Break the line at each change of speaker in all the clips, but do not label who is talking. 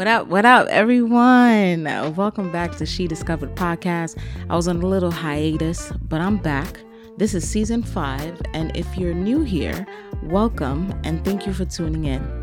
What up? What up, everyone? Welcome back to She Discovered Podcast. I was on a little hiatus, but I'm back. This is season five, and if you're new here, welcome and thank you for tuning in.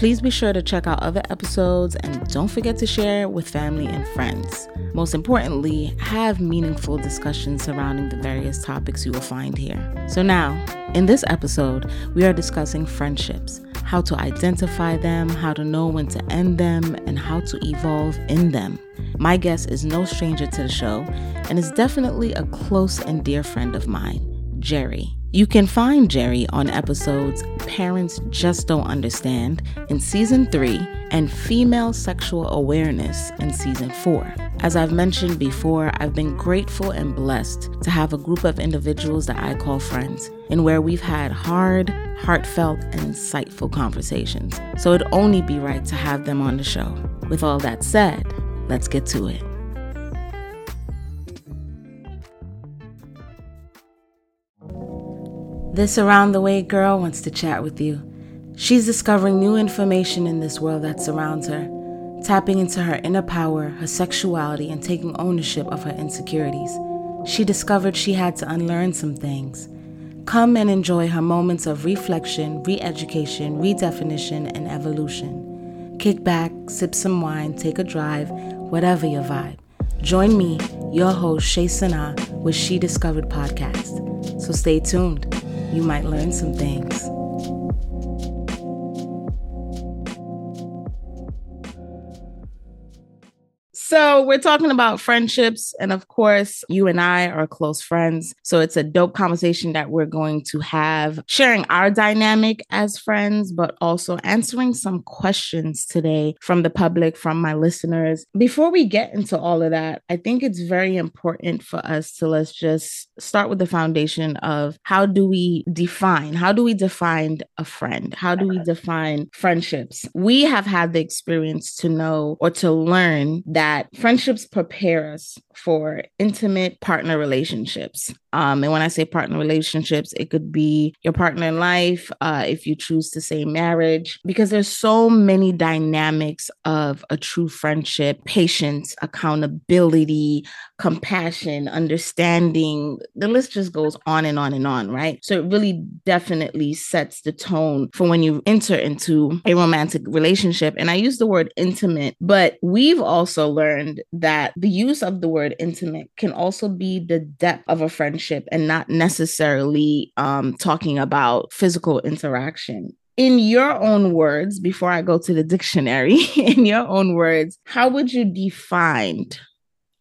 Please be sure to check out other episodes and don't forget to share with family and friends. Most importantly, have meaningful discussions surrounding the various topics you will find here. So, now, in this episode, we are discussing friendships how to identify them, how to know when to end them, and how to evolve in them. My guest is no stranger to the show and is definitely a close and dear friend of mine, Jerry. You can find Jerry on episodes Parents Just Don't Understand in season three and Female Sexual Awareness in season four. As I've mentioned before, I've been grateful and blessed to have a group of individuals that I call friends, and where we've had hard, heartfelt, and insightful conversations. So it'd only be right to have them on the show. With all that said, let's get to it. This around the way girl wants to chat with you. She's discovering new information in this world that surrounds her tapping into her inner power, her sexuality, and taking ownership of her insecurities. She discovered she had to unlearn some things. Come and enjoy her moments of reflection, re education, redefinition, and evolution. Kick back, sip some wine, take a drive, whatever your vibe. Join me, your host, Shay Sana, with She Discovered podcast. So stay tuned. You might learn some things. So, we're talking about friendships. And of course, you and I are close friends. So, it's a dope conversation that we're going to have, sharing our dynamic as friends, but also answering some questions today from the public, from my listeners. Before we get into all of that, I think it's very important for us to let's just start with the foundation of how do we define, how do we define a friend? How do we define friendships? We have had the experience to know or to learn that that friendships prepare us for intimate partner relationships. Um, and when I say partner relationships, it could be your partner in life, uh, if you choose to say marriage, because there's so many dynamics of a true friendship patience, accountability, compassion, understanding. The list just goes on and on and on, right? So it really definitely sets the tone for when you enter into a romantic relationship. And I use the word intimate, but we've also learned that the use of the word intimate can also be the depth of a friendship friendship and not necessarily um, talking about physical interaction. In your own words, before I go to the dictionary, in your own words, how would you define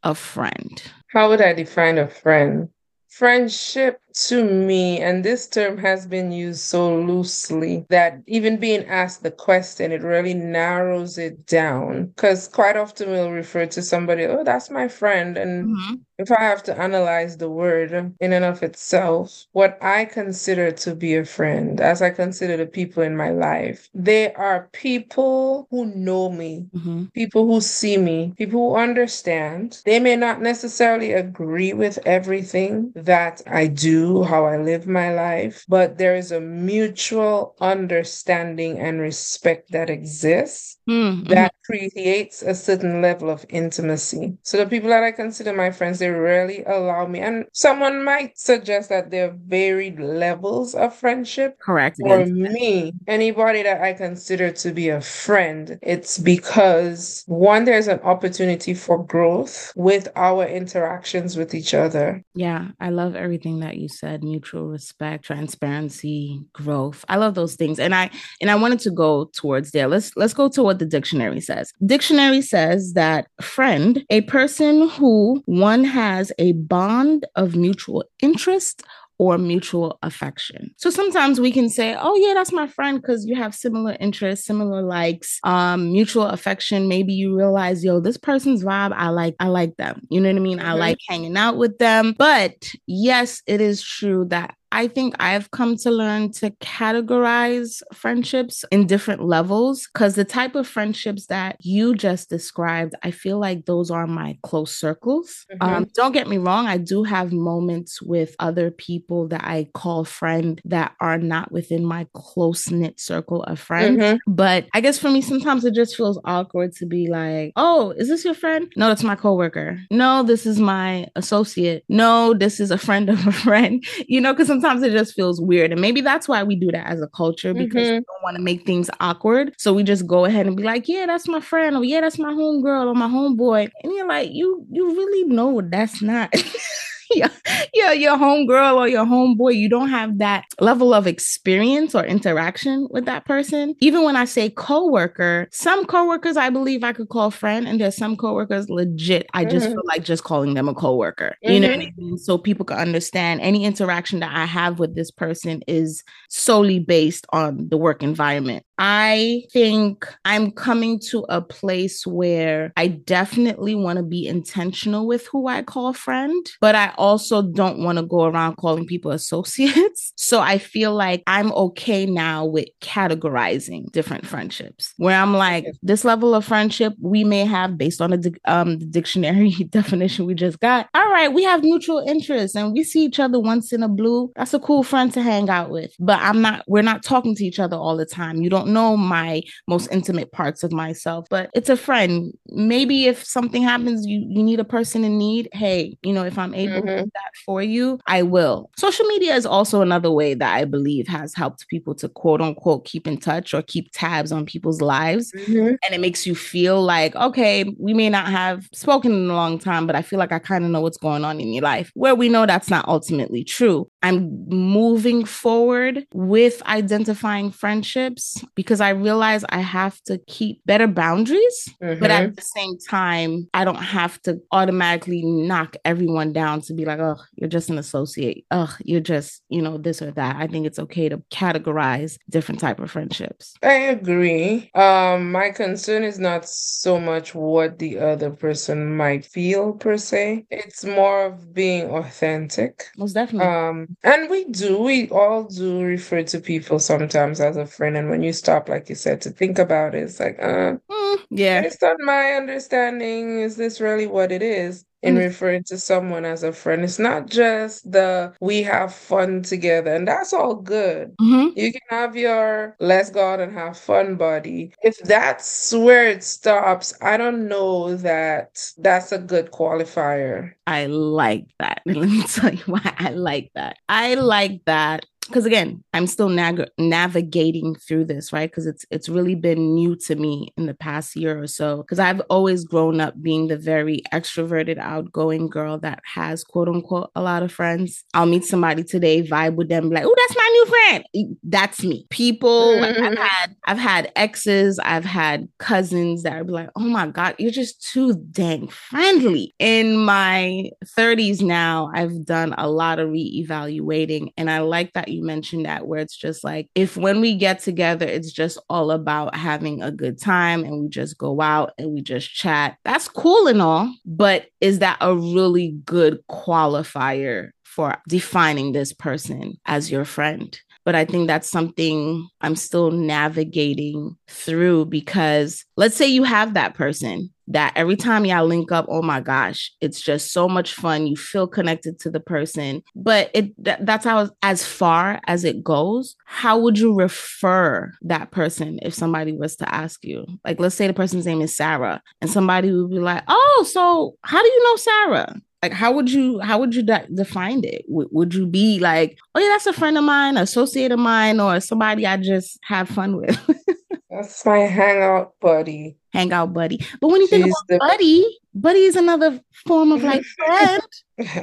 a friend?
How would I define a friend? Friendship to me, and this term has been used so loosely that even being asked the question, it really narrows it down. Because quite often we'll refer to somebody, oh, that's my friend. And mm-hmm. if I have to analyze the word in and of itself, what I consider to be a friend, as I consider the people in my life, they are people who know me, mm-hmm. people who see me, people who understand. They may not necessarily agree with everything that I do how I live my life, but there is a mutual understanding and respect that exists mm-hmm. that creates a certain level of intimacy. So the people that I consider my friends, they rarely allow me. And someone might suggest that there are varied levels of friendship.
Correct.
For me, anybody that I consider to be a friend, it's because one, there's an opportunity for growth with our interactions with each other.
Yeah, I love everything that you said mutual respect transparency growth. I love those things and i and i wanted to go towards there. Let's let's go to what the dictionary says. Dictionary says that friend a person who one has a bond of mutual interest or mutual affection. So sometimes we can say, "Oh yeah, that's my friend because you have similar interests, similar likes, um, mutual affection. Maybe you realize, yo, this person's vibe, I like, I like them. You know what I mean? Mm-hmm. I like hanging out with them." But yes, it is true that I think I've come to learn to categorize friendships in different levels because the type of friendships that you just described, I feel like those are my close circles. Mm-hmm. Um, don't get me wrong, I do have moments with other people that I call friend that are not within my close knit circle of friends. Mm-hmm. But I guess for me, sometimes it just feels awkward to be like, oh, is this your friend? No, that's my coworker. No, this is my associate. No, this is a friend of a friend, you know, because sometimes it just feels weird. And maybe that's why we do that as a culture because mm-hmm. we don't want to make things awkward. So we just go ahead and be like, yeah, that's my friend, or yeah, that's my homegirl or my homeboy. And you're like, you you really know that's not your, your, your homegirl or your homeboy, you don't have that level of experience or interaction with that person. Even when I say coworker, some coworkers I believe I could call friend, and there's some coworkers legit. I just mm-hmm. feel like just calling them a coworker. Mm-hmm. You know what I mm-hmm. mean? So people can understand any interaction that I have with this person is solely based on the work environment. I think I'm coming to a place where I definitely want to be intentional with who I call friend, but I also don't want to go around calling people associates. So I feel like I'm okay now with categorizing different friendships where I'm like, this level of friendship we may have based on the, um, the dictionary definition we just got. All right, we have mutual interests and we see each other once in a blue. That's a cool friend to hang out with. But I'm not, we're not talking to each other all the time. You don't know my most intimate parts of myself, but it's a friend. Maybe if something happens, you, you need a person in need. Hey, you know, if I'm able mm-hmm. to do that for you, I will. Social media is also another way that I believe has helped people to quote unquote keep in touch or keep tabs on people's lives. Mm-hmm. And it makes you feel like, okay, we may not have spoken in a long time, but I feel like I kind of know what's going on in your life, where we know that's not ultimately true. I'm moving forward with identifying friendships because I realize I have to keep better boundaries, mm-hmm. but at mm-hmm. the same time, I don't have to automatically knock everyone down to be like, oh, you're just an associate. Oh, you're just, you know, this or that. I think it's okay to categorize different type of friendships.
I agree. Um, my concern is not so much what the other person might feel per se. It's more of being authentic.
Most definitely.
Um, and we do, we all do refer to people sometimes as a friend. And when you stop, like you said, to think about it, it's like, uh,
mm, yeah.
Based on my understanding, is this really what it is? in mm-hmm. referring to someone as a friend. It's not just the we have fun together, and that's all good. Mm-hmm. You can have your let's go out and have fun buddy. If that's where it stops, I don't know that that's a good qualifier.
I like that. Let me tell you why I like that. I like that because again i'm still nag- navigating through this right? Because it's it's really been new to me in the past year or so. Because i've always grown up being the very extroverted outgoing girl that has quote unquote a lot of friends. I'll meet somebody today vibe with them like oh that's my new friend. That's me. People mm-hmm. like, i've mm-hmm. had i've had exes i've had cousins that are like oh my god you're just too dang friendly. In my 30s now i've done a lot of re-evaluating and i like that you you mentioned that where it's just like if when we get together it's just all about having a good time and we just go out and we just chat. That's cool and all but is that a really good qualifier for defining this person as your friend but I think that's something I'm still navigating through because let's say you have that person that every time y'all link up, oh my gosh, it's just so much fun. You feel connected to the person, but it th- that's how as far as it goes. How would you refer that person if somebody was to ask you? Like, let's say the person's name is Sarah, and somebody would be like, "Oh, so how do you know Sarah?" Like how would you how would you de- define it? W- would you be like oh yeah that's a friend of mine associate of mine or somebody i just have fun with
that's my hangout buddy.
Hangout buddy. But when you think about the- buddy buddy is another form of like friend.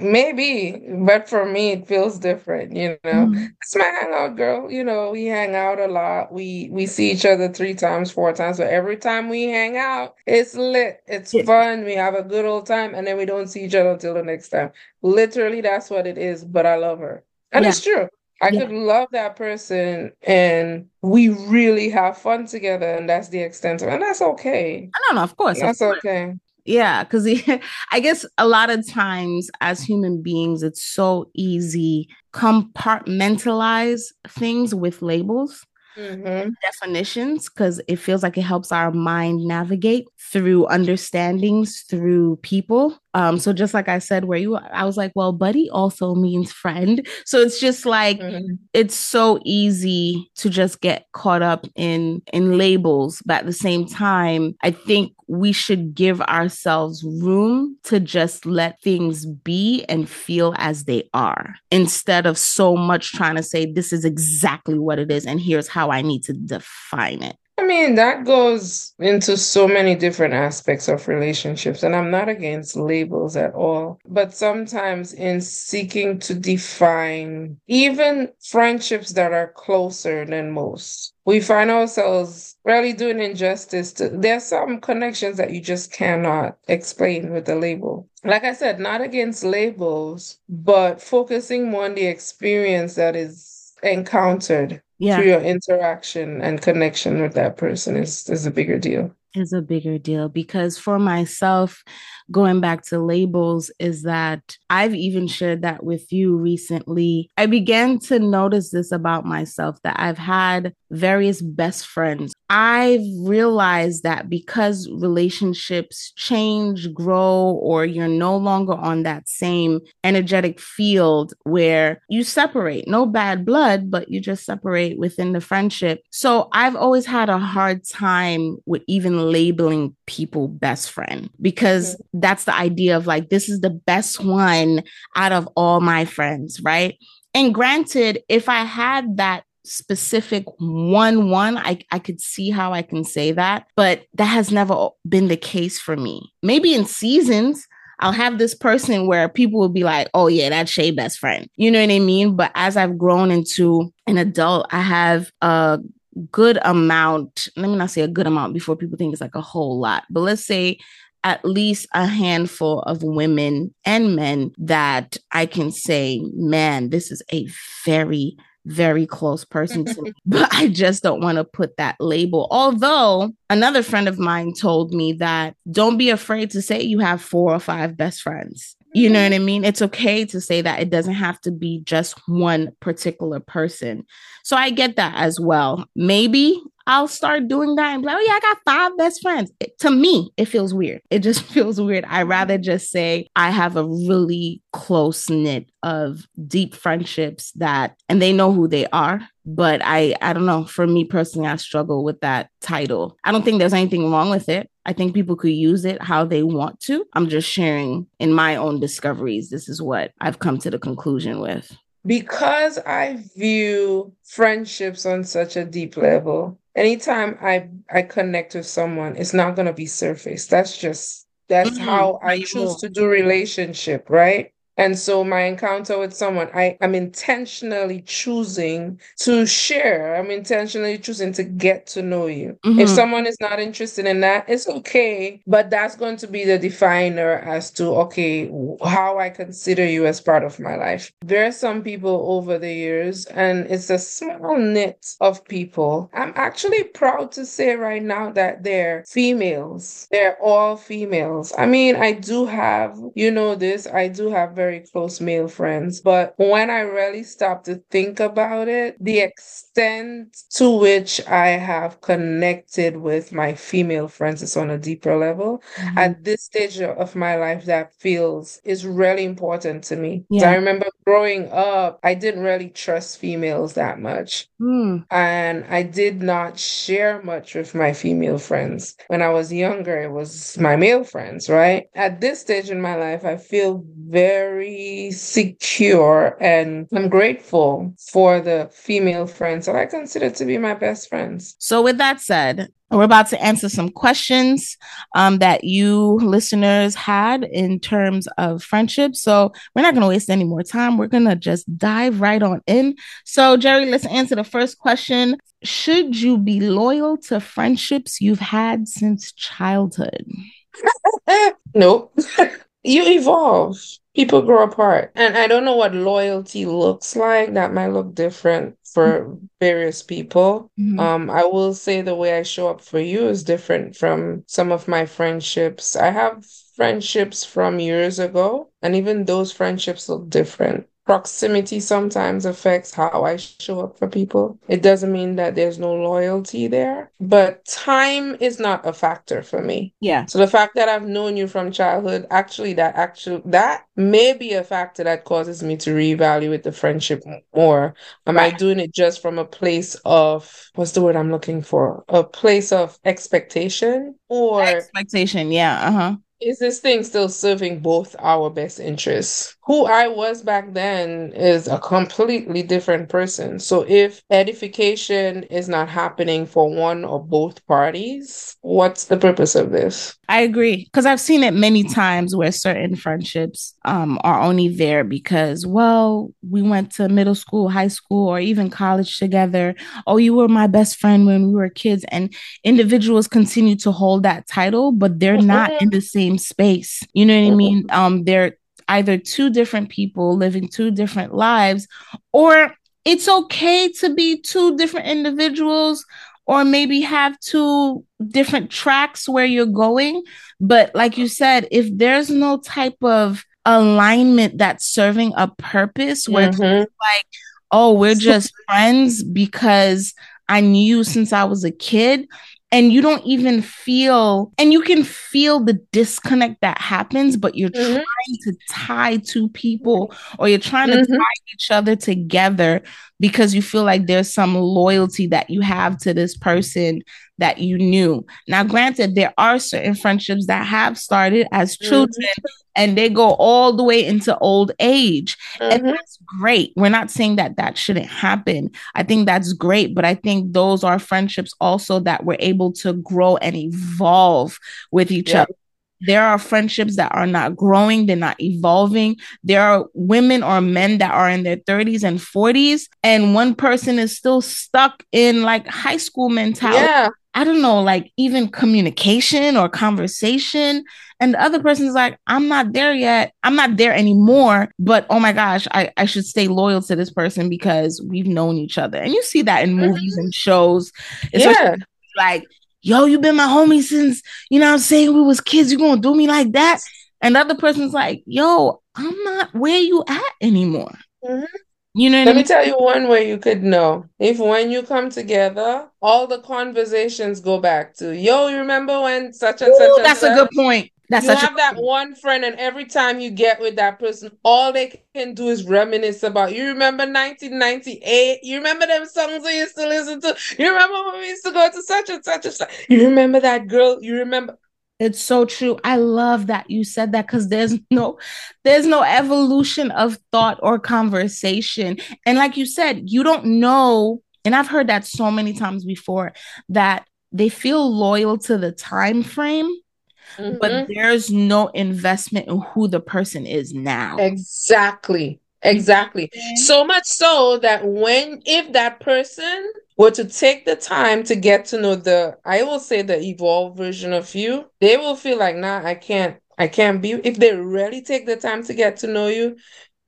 Maybe but for me it feels different you know? Mm-hmm. it's my hangout girl you know? We hang out a lot. We we see each other three times four times but every time we hang out it's lit. It's fun. We have a good old time and then we don't see each other until the next time. Literally that's what it is but i love her. And yeah. it's true I yeah. could love that person and we really have fun together and that's the extent of it. And that's okay.
No, no, of course.
That's
of course.
okay.
Yeah, because I guess a lot of times as human beings, it's so easy compartmentalize things with labels. Mm-hmm. definitions because it feels like it helps our mind navigate through understandings through people um, so just like I said, where you, I was like, well, buddy also means friend. So it's just like mm-hmm. it's so easy to just get caught up in in labels, but at the same time, I think we should give ourselves room to just let things be and feel as they are instead of so much trying to say this is exactly what it is and here's how I need to define it.
I mean, that goes into so many different aspects of relationships, and I'm not against labels at all. But sometimes, in seeking to define even friendships that are closer than most, we find ourselves really doing injustice to there's some connections that you just cannot explain with a label. Like I said, not against labels, but focusing more on the experience that is encountered yeah. through your interaction and connection with that person is is a bigger deal
is a bigger deal because for myself going back to labels is that I've even shared that with you recently. I began to notice this about myself that I've had various best friends. I've realized that because relationships change, grow, or you're no longer on that same energetic field where you separate, no bad blood, but you just separate within the friendship. So I've always had a hard time with even labeling people best friend because mm-hmm. That's the idea of like, this is the best one out of all my friends, right? And granted, if I had that specific one one I, I could see how i can say that but that has never been the case for me maybe in seasons I'll have this person where people will be like, oh, yeah, that's Shay best friend. You know what I mean? But as I've grown into an adult, I have a good amount. Let me not say a good amount before people think it's like a whole lot, but let's say at least a handful of women and men that I can say, man, this is a very very close person to me, but I just don't want to put that label. Although another friend of mine told me that don't be afraid to say you have four or five best friends. You know what I mm-hmm. mean? It's okay to say that it doesn't have to be just one particular person. So I get that as well. Maybe I'll start doing that and be like, oh, yeah, I got five best friends. It, to me, it feels weird. It just feels weird. I rather just say I have a really close knit of deep friendships that, and they know who they are. But I, I don't know. For me personally, I struggle with that title. I don't think there's anything wrong with it. I think people could use it how they want to. I'm just sharing in my own discoveries. This is what I've come to the conclusion with.
Because I view friendships on such a deep level, anytime I I connect with someone, it's not gonna be surface. That's just that's mm-hmm. how I choose to do relationship, right? And so my encounter with someone, I am intentionally choosing to share. I'm intentionally choosing to get to know you. Mm-hmm. If someone is not interested in that, it's okay. But that's going to be the definer as to, okay, how I consider you as part of my life. There are some people over the years, and it's a small knit of people. I'm actually proud to say right now that they're females. They're all females. I mean, I do have, you know, this, I do have very very close male friends. But when I really stop to think about it, the extent to which I have connected with my female friends is on a deeper level. Mm-hmm. At this stage of my life, that feels is really important to me. Yeah. I remember growing up, I didn't really trust females that much. Mm. And I did not share much with my female friends. When I was younger, it was my male friends, right? At this stage in my life, I feel very secure and I'm grateful for the female friends that I consider to be my best friends.
So, with that said, we're about to answer some questions um, that you listeners had in terms of friendship. So we're not going to waste any more time. We're going to just dive right on in. So, Jerry, let's answer the first question. Should you be loyal to friendships you've had since childhood?
nope. you evolve people grow apart. And I don't know what loyalty looks like. That might look different for various people. Mm-hmm. Um, I will say the way I show up for you is different from some of my friendships. I have friendships from years ago, and even those friendships look different proximity sometimes affects how I show up for people. It doesn't mean that there's no loyalty there, but time is not a factor for me.
Yeah.
So the fact that I've known you from childhood, actually that actually that may be a factor that causes me to reevaluate the friendship more. Am right. I doing it just from a place of what's the word I'm looking for? A place of expectation or
expectation, yeah. Uh-huh
is this thing still serving both our best interests? Who I was back then is a completely different person. So if edification is not happening for one or both parties, what's the purpose of this?
I agree because I've seen it many times where certain friendships um, are only there because, well, we went to middle school, high school, or even college together. Oh, you were my best friend when we were kids. And individuals continue to hold that title, but they're not in the same same space. You know what I mean? Um, they're either two different people living two different lives, or it's okay to be two different individuals, or maybe have two different tracks where you're going. But like you said, if there's no type of alignment that's serving a purpose where mm-hmm. like, oh, we're just friends because I knew since I was a kid, and you don't even feel and you can feel the disconnect that happens but you're mm-hmm. trying to tie two people or you're trying to mm-hmm. tie each other together because you feel like there's some loyalty that you have to this person that you knew now granted there are certain friendships that have started as children mm-hmm and they go all the way into old age. Mm-hmm. And that's great. We're not saying that that shouldn't happen. I think that's great, but I think those are friendships also that we're able to grow and evolve with each yeah. other. There are friendships that are not growing, they're not evolving. There are women or men that are in their 30s and 40s, and one person is still stuck in like high school mentality. Yeah. I don't know, like even communication or conversation. And the other person's like, I'm not there yet. I'm not there anymore. But oh my gosh, I, I should stay loyal to this person because we've known each other. And you see that in movies mm-hmm. and shows. yeah. Like, yo, you've been my homie since, you know I'm saying, we was kids. You're gonna do me like that? And the other person's like, yo, I'm not where you at anymore. Mm-hmm. You know,
let me tell you one way you could know. If when you come together, all the conversations go back to, yo, you remember when such and Ooh, such.
That's
and
a good point. That's
you have that one friend, and every time you get with that person, all they can do is reminisce about. You remember 1998? You remember them songs we used to listen to? You remember when we used to go to such and such and such? You remember that girl? You remember?
It's so true. I love that you said that because there's no there's no evolution of thought or conversation. And like you said, you don't know, and I've heard that so many times before that they feel loyal to the time frame, mm-hmm. but there's no investment in who the person is now.
Exactly. Exactly. Mm-hmm. So much so that when if that person were to take the time to get to know the I will say the evolved version of you, they will feel like, nah, I can't I can't be if they really take the time to get to know you,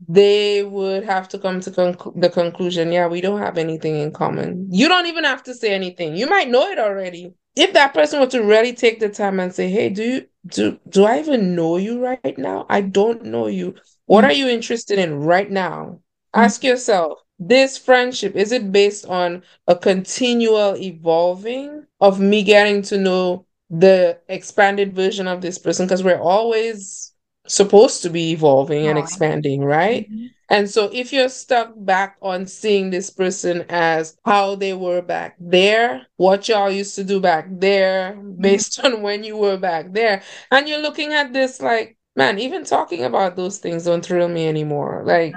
they would have to come to conc- the conclusion, yeah, we don't have anything in common. You don't even have to say anything. You might know it already. If that person were to really take the time and say, "Hey, do you do do I even know you right now? I don't know you. What mm-hmm. are you interested in right now?" Ask yourself, this friendship is it based on a continual evolving of me getting to know the expanded version of this person because we're always supposed to be evolving and expanding right mm-hmm. and so if you're stuck back on seeing this person as how they were back there what y'all used to do back there mm-hmm. based mm-hmm. on when you were back there and you're looking at this like man even talking about those things don't thrill me anymore like.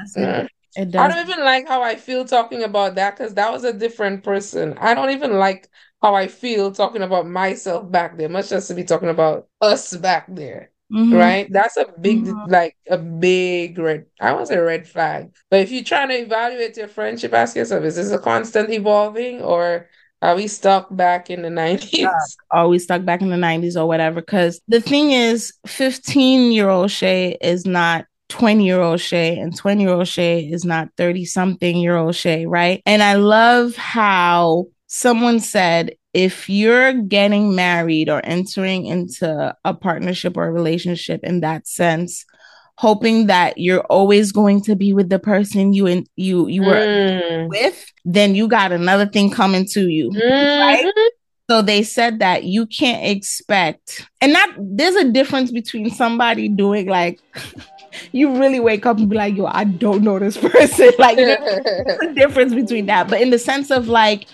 I don't even like how I feel talking about that because that was a different person. I don't even like how I feel talking about myself back there, much less to be talking about us back there. Mm-hmm. Right? That's a big, mm-hmm. like a big red. I want to say red flag. But if you're trying to evaluate your friendship, ask yourself: Is this a constant evolving, or are we stuck back in the 90s?
Are we stuck back in the 90s or whatever? Because the thing is, 15 year old Shay is not 20 year old Shay, and 20 year old Shay is not 30 something year old Shay, right? And I love how someone said if you're getting married or entering into a partnership or a relationship in that sense, hoping that you're always going to be with the person you and you you were mm. with, then you got another thing coming to you. Mm-hmm. Right? So they said that you can't expect, and not there's a difference between somebody doing like you really wake up and be like, yo, I don't know this person. like the difference between that. But in the sense of like,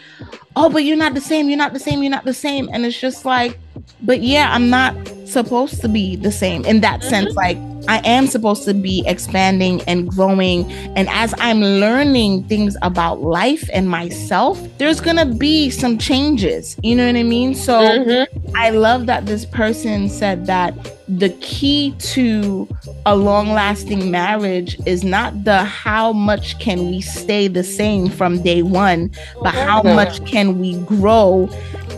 oh, but you're not the same, you're not the same, you're not the same. And it's just like, but yeah, I'm not supposed to be the same in that mm-hmm. sense. Like I am supposed to be expanding and growing. And as I'm learning things about life and myself, there's going to be some changes. You know what I mean? So mm-hmm. I love that this person said that the key to a long lasting marriage is not the how much can we stay the same from day one, but how much can we grow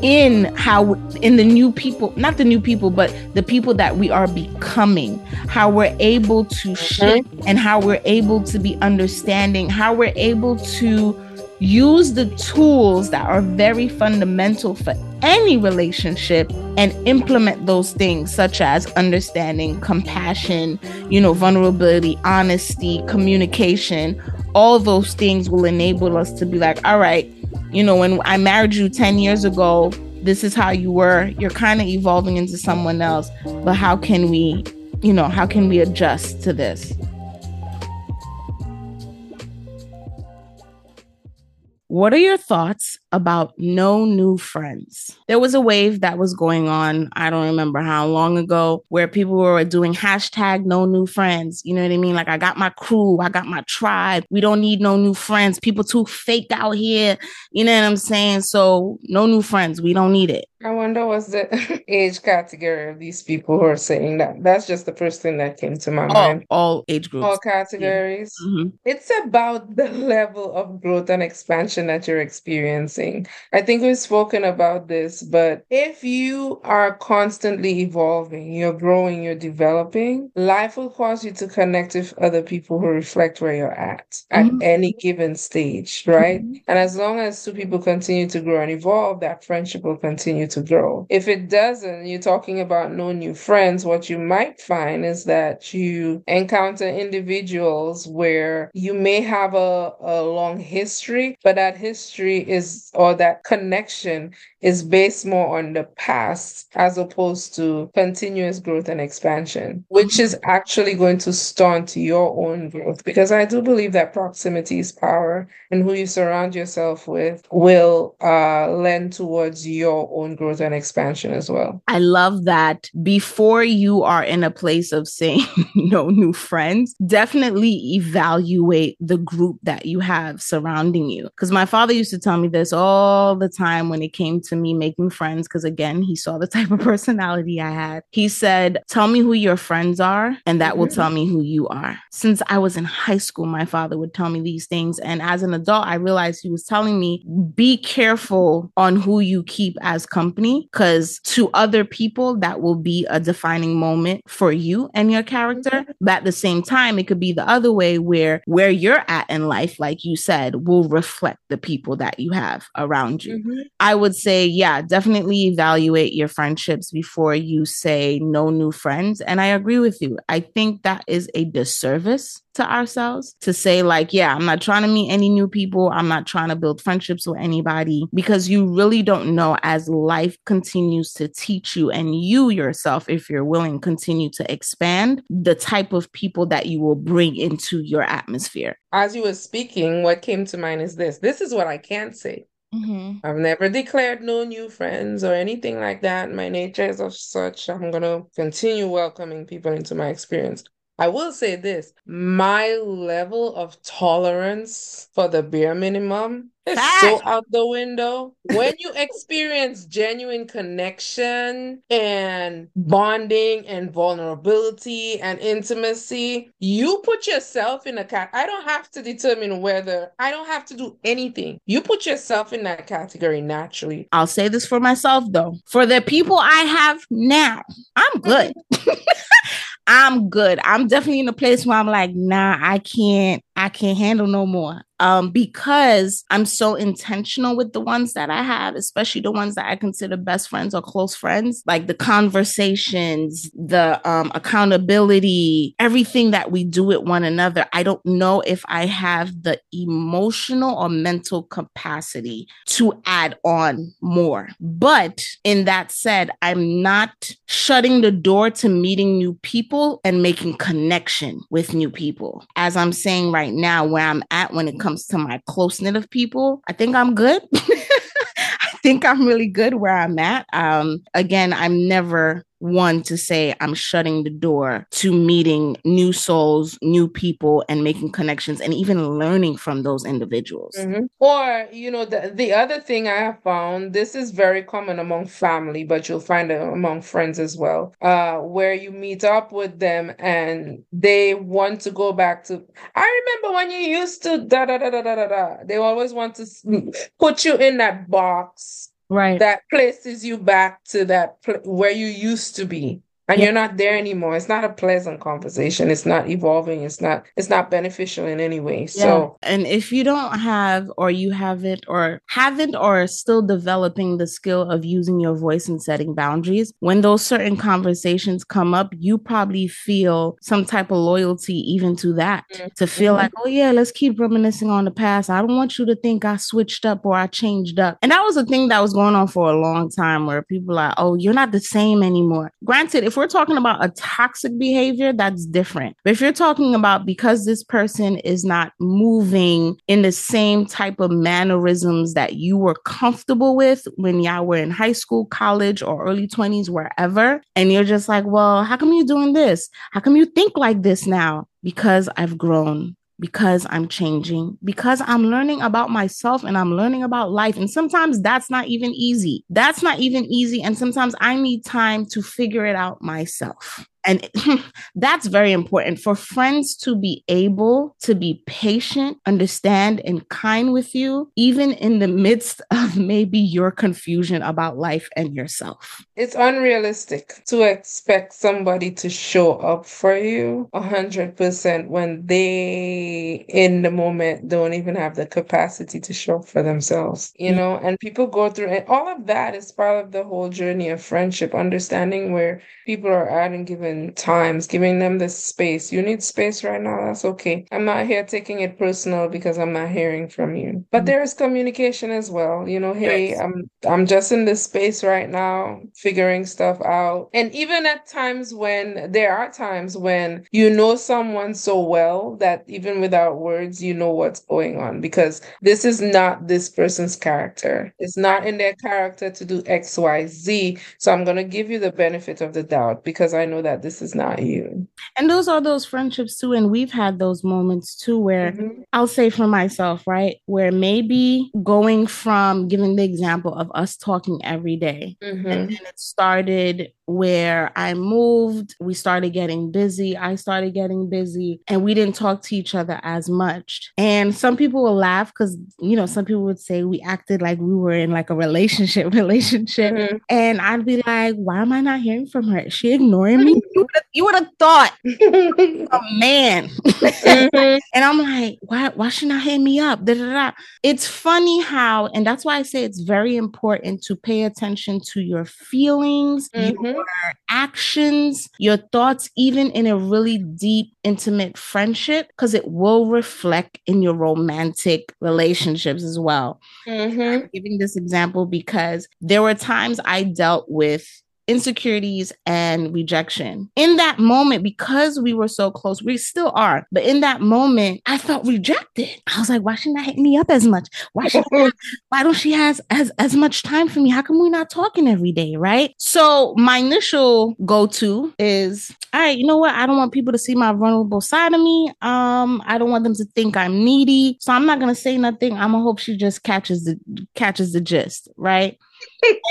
in how in the new people not the new people but the people that we are becoming. How we're able to mm-hmm. shift and how we're able to be understanding how we're able to use the tools that are very fundamental for any relationship and implement those things such as understanding compassion you know vulnerability honesty communication all those things will enable us to be like all right you know, when I married you 10 years ago, this is how you were. You're kind of evolving into someone else. But how can we, you know, how can we adjust to this? What are your thoughts about no new friends? There was a wave that was going on, I don't remember how long ago, where people were doing hashtag no new friends. You know what I mean? Like, I got my crew, I got my tribe. We don't need no new friends. People too fake out here. You know what I'm saying? So, no new friends. We don't need it.
I wonder what's the age category of these people who are saying that. That's just the first thing that came to my
all,
mind.
All age groups.
All categories. Yeah. Mm-hmm. It's about the level of growth and expansion that you're experiencing. I think we've spoken about this, but if you are constantly evolving, you're growing, you're developing, life will cause you to connect with other people who reflect where you're at mm-hmm. at any given stage, right? Mm-hmm. And as long as two people continue to grow and evolve, that friendship will continue to grow. If it doesn't, you're talking about no new friends, what you might find is that you encounter individuals where you may have a, a long history, but that history is, or that connection is based more on the past as opposed to continuous growth and expansion, which is actually going to stunt your own growth. Because I do believe that proximity is power, and who you surround yourself with will uh, lend towards your own growth and expansion as well.
I love that before you are in a place of saying no new friends, definitely evaluate the group that you have surrounding you. Because my father used to tell me this all the time when it came to me making friends. Because again, he saw the type of personality I had. He said, Tell me who your friends are, and that will mm-hmm. tell me who you are. Since I was in high school, my father would tell me these things. And as an adult, I realized he was telling me, Be careful on who you keep as company, because to other people, that will be a defining moment for you and your character. Mm-hmm. But at the same time, it could be the other way where where you're at in life, like you said, will reflect the people that you have around you. Mm-hmm. I would say, yeah, definitely evaluate your friendships before you say no new friends. And I agree with you. I think that is a disservice to ourselves to say, like, yeah, I'm not trying to meet any new people. I'm not trying to build friendships with anybody because you really don't know as life continues to teach you and you yourself, if you're willing, continue to expand the type of people that you will bring into your atmosphere.
As you were speaking, what came to mind is this this is what I can't say. Mm-hmm. I've never declared no new friends or anything like that. My nature is of such. I'm going to continue welcoming people into my experience. I will say this my level of tolerance for the bare minimum is so out the window. When you experience genuine connection and bonding and vulnerability and intimacy, you put yourself in a cat. I don't have to determine whether I don't have to do anything. You put yourself in that category naturally.
I'll say this for myself though. For the people I have now, I'm good. I'm good. I'm definitely in a place where I'm like, nah, I can't, I can't handle no more um, because I'm so intentional with the ones that I have, especially the ones that I consider best friends or close friends, like the conversations, the um, accountability, everything that we do with one another. I don't know if I have the emotional or mental capacity to add on more. But in that said, I'm not shutting the door to meeting new people and making connection with new people. As I'm saying right now, where I'm at when it comes comes to my close knit of people, I think I'm good. I think I'm really good where I'm at. Um, again, I'm never one to say I'm shutting the door to meeting new souls, new people, and making connections and even learning from those individuals.
Mm-hmm. Or, you know, the, the other thing I have found, this is very common among family, but you'll find it among friends as well, uh, where you meet up with them and they want to go back to, I remember when you used to da da da da da da. They always want to put you in that box
right.
That places you back to that pl- where you used to be and yeah. you're not there anymore it's not a pleasant conversation it's not evolving it's not it's not beneficial in any way yeah. so
and if you don't have or you haven't or haven't or still developing the skill of using your voice and setting boundaries when those certain conversations come up you probably feel some type of loyalty even to that mm-hmm. to feel mm-hmm. like oh yeah let's keep reminiscing on the past i don't want you to think i switched up or i changed up and that was a thing that was going on for a long time where people are oh you're not the same anymore granted if we're talking about a toxic behavior, that's different. But if you're talking about because this person is not moving in the same type of mannerisms that you were comfortable with when y'all were in high school, college, or early 20s, wherever, and you're just like, well, how come you're doing this? How come you think like this now? Because I've grown because I'm changing, because I'm learning about myself and I'm learning about life. And sometimes that's not even easy. That's not even easy. And sometimes I need time to figure it out myself. And that's very important for friends to be able to be patient, understand, and kind with you, even in the midst of maybe your confusion about life and yourself.
It's unrealistic to expect somebody to show up for you 100% when they, in the moment, don't even have the capacity to show up for themselves, you know? And people go through, and all of that is part of the whole journey of friendship, understanding where people are at and giving times, giving them the space. You need space right now. That's okay. I'm not here taking it personal because I'm not hearing from you. But mm-hmm. there is communication as well. You know, hey, yes. I'm I'm just in this space right now, figuring stuff out. And even at times when there are times when you know someone so well that even without words, you know what's going on because this is not this person's character. It's not in their character to do X, Y, Z. So I'm gonna give you the benefit of the doubt because I know that this is not you.
And those are those friendships too. And we've had those moments too where mm-hmm. I'll say for myself, right? Where maybe going from giving the example of us talking every day, mm-hmm. and then it started where I moved, we started getting busy. I started getting busy, and we didn't talk to each other as much. And some people will laugh because, you know, some people would say we acted like we were in like a relationship, relationship. Mm-hmm. And I'd be like, why am I not hearing from her? Is she ignoring me? You would have thought a man. mm-hmm. and I'm like, why, why she not hit me up? Da, da, da. It's funny how, and that's why I say it's very important to pay attention to your feelings, mm-hmm. your actions, your thoughts, even in a really deep, intimate friendship, because it will reflect in your romantic relationships as well. Mm-hmm. I'm giving this example because there were times I dealt with insecurities and rejection. In that moment, because we were so close, we still are, but in that moment, I felt rejected. I was like, why shouldn't I hit me up as much? Why should I, why don't she has as as much time for me? How come we're not talking every day? Right. So my initial go-to is all right, you know what? I don't want people to see my vulnerable side of me. Um, I don't want them to think I'm needy. So I'm not gonna say nothing. I'm gonna hope she just catches the catches the gist, right?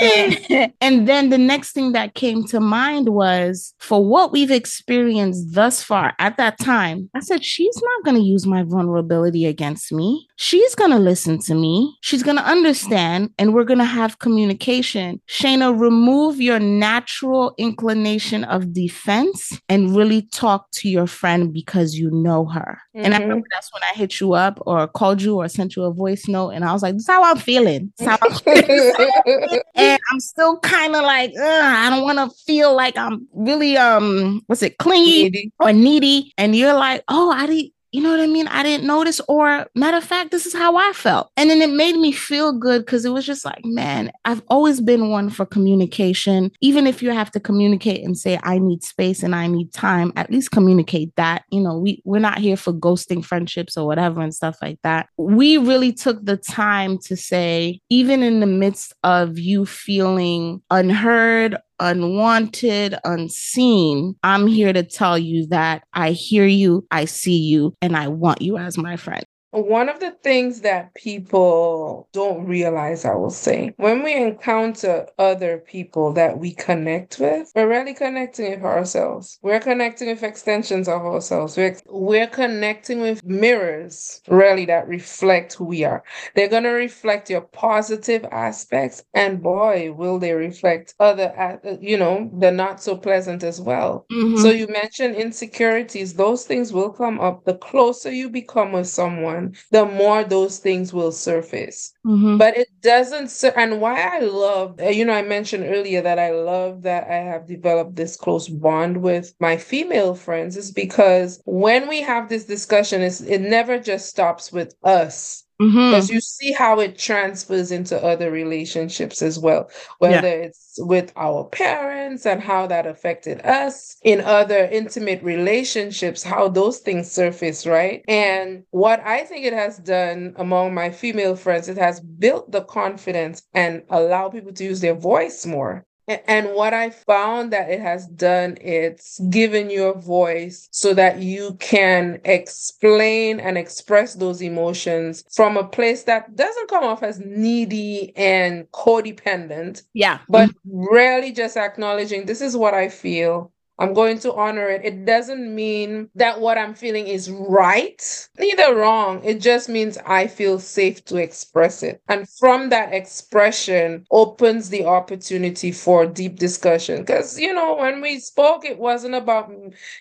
And, and then the next thing that came to mind was for what we've experienced thus far at that time, I said, she's not going to use my vulnerability against me. She's going to listen to me. She's going to understand, and we're going to have communication. Shayna, remove your natural inclination of defense and really talk to your friend because you know her. Mm-hmm. And I remember mm-hmm. that's when I hit you up or called you or sent you a voice note, and I was like, this is how I'm feeling. How I'm feeling. and I'm still kind of like, I don't want to feel like I'm really um, what's it, clingy needy. or needy. And you're like, oh, I didn't you know what I mean? I didn't notice, or matter of fact, this is how I felt. And then it made me feel good because it was just like, man, I've always been one for communication. Even if you have to communicate and say, I need space and I need time, at least communicate that. You know, we, we're not here for ghosting friendships or whatever and stuff like that. We really took the time to say, even in the midst of you feeling unheard, unwanted, unseen, I'm here to tell you that I hear you, I see you, and I want you as my friend.
One of the things that people don't realize, I will say, when we encounter other people that we connect with, we're really connecting with ourselves. We're connecting with extensions of ourselves. We're, we're connecting with mirrors, really, that reflect who we are. They're going to reflect your positive aspects, and boy, will they reflect other, uh, you know, the not so pleasant as well. Mm-hmm. So you mentioned insecurities, those things will come up the closer you become with someone the more those things will surface. Mm-hmm. But it doesn't, and why I love, uh, you know, I mentioned earlier that I love that I have developed this close bond with my female friends is because when we have this discussion, it's, it never just stops with us Mm-hmm. Because you see how it transfers into other relationships as well, whether yeah. it's with our parents and how that affected us in other intimate relationships, how those things surface, right? And what I think it has done among my female friends, it has built the confidence and allow people to use their voice more. And what I found that it has done, it's given you a voice so that you can explain and express those emotions from a place that doesn't come off as needy and codependent.
Yeah.
But mm-hmm. really just acknowledging this is what I feel. I'm going to honor it. It doesn't mean that what I'm feeling is right, neither wrong. It just means I feel safe to express it. And from that expression opens the opportunity for deep discussion. Because, you know, when we spoke, it wasn't about,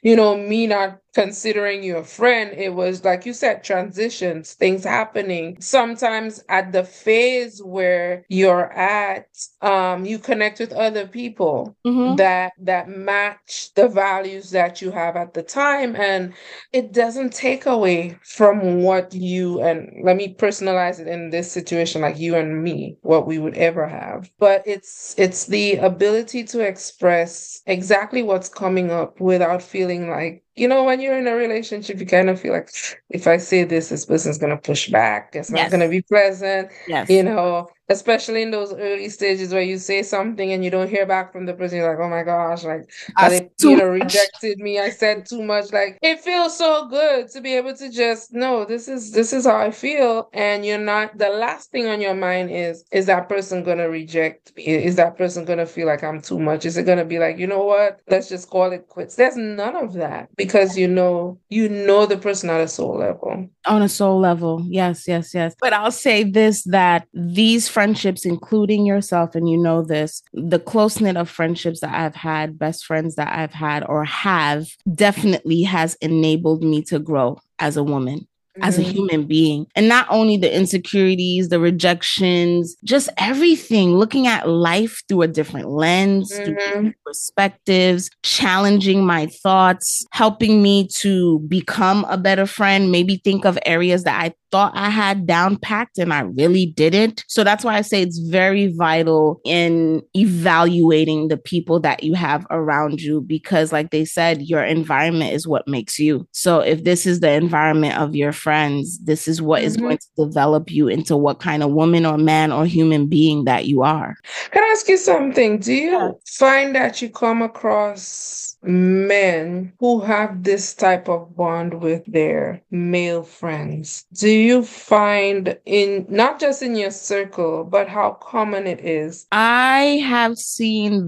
you know, me not considering you a friend. It was, like you said, transitions, things happening. Sometimes at the phase where you're at, um, you connect with other people mm-hmm. that that match the values that you have at the time and it doesn't take away from what you and let me personalize it in this situation like you and me what we would ever have but it's it's the ability to express exactly what's coming up without feeling like you know, when you're in a relationship, you kind of feel like if I say this, this person's gonna push back. It's not gonna be pleasant.
Yes.
You know, especially in those early stages where you say something and you don't hear back from the person you're like oh my gosh like they you know rejected me. I said too much. Like it feels so good to be able to just know this is this is how i feel. And you're not the last thing on your mind is is that person gonna reject me? Is that person gonna feel like i'm too much? Is it gonna be like you know what? Let's just call it quits. There's none of that because you know you know the person at a soul level.
On a soul level. Yes yes yes. But i'll say this that these friendships, including yourself, and you know this, the close knit of friendships that I've had, best friends that I've had or have, definitely has enabled me to grow as a woman as a mm-hmm. human being. And not only the insecurities, the rejections, just everything, looking at life through a different lens, mm-hmm. different perspectives, challenging my thoughts, helping me to become a better friend, maybe think of areas that I thought I had down packed and I really didn't. So that's why I say it's very vital in evaluating the people that you have around you because, like they said, your environment is what makes you. So if this is the environment of your friends, this is what mm-hmm. is going to develop you into what kind of woman or man or human being that you are.
Can I ask you something? Do you yeah. find that you come across men who have this type of bond with their male friends? Do you find in not just in your circle, but how common it is?
I have seen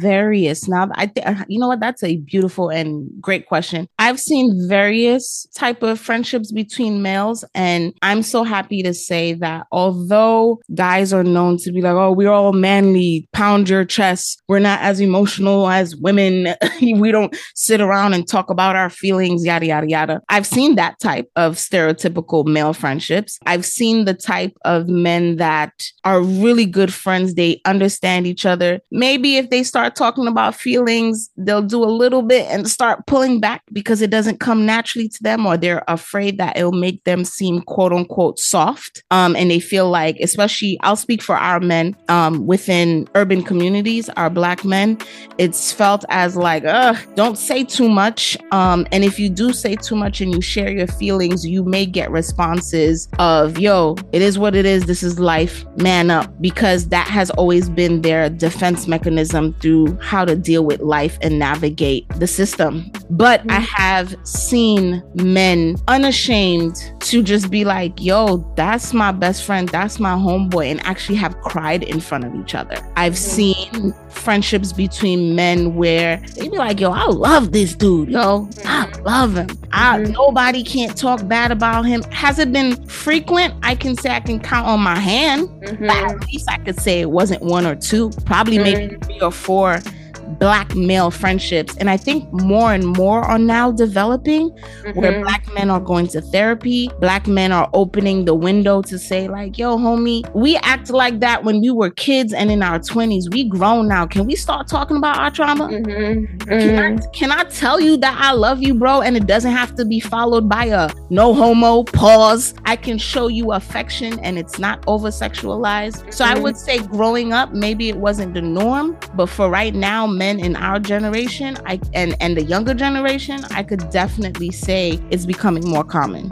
various. Now, I uh, you know what? That's a beautiful and great question. I've seen various type of friendships between males, and I'm so happy to say that although guys are known to be like, "Oh, we're all manly, pound your chest," we're not as emotional as women. we don't sit around and talk about our feelings, yada yada yada. I've seen that type of stereotypical male friendships. I've seen the type of men that are really good friends. They understand each other. Maybe if they start talking about feelings, they'll do a little bit and start pulling back because it doesn't come naturally to them or they're afraid that it'll make them seem quote unquote soft. Um, and they feel like, especially, I'll speak for our men um, within urban communities, our black men, it's felt as like, ugh, don't say too much. Um, and if you do say too much and you share your feelings, you may get responses of, yo, it is what it is. This is life. Man up. Because that has always been their defense mechanism through how to deal with life and navigate the system. But I mm-hmm. have seen men unashamed to just be like, yo, that's my best friend, that's my homeboy, and actually have cried in front of each other. I've mm-hmm. seen friendships between men where they be like, yo, I love this dude, yo, I love him. I, mm-hmm. Nobody can't talk bad about him. Has it been frequent? I can say I can count on my hand, mm-hmm. but at least I could say it wasn't one or two, probably maybe mm-hmm. three or four black male friendships. And I think more and more are now developing mm-hmm. where black men are going to therapy. Black men are opening the window to say, like, yo, homie, we act like that when we were kids and in our 20s. We grown now. Can we start talking about our trauma? Mm-hmm. Can, I, mm-hmm. can I tell you that I love you, bro? And it doesn't have to be followed by a no homo pause. I can show you affection and it's not over sexualized. So I mm-hmm. would say growing up, maybe it wasn't the norm, but for right now, men in our generation, I and and the younger generation, I could definitely say it's becoming more common.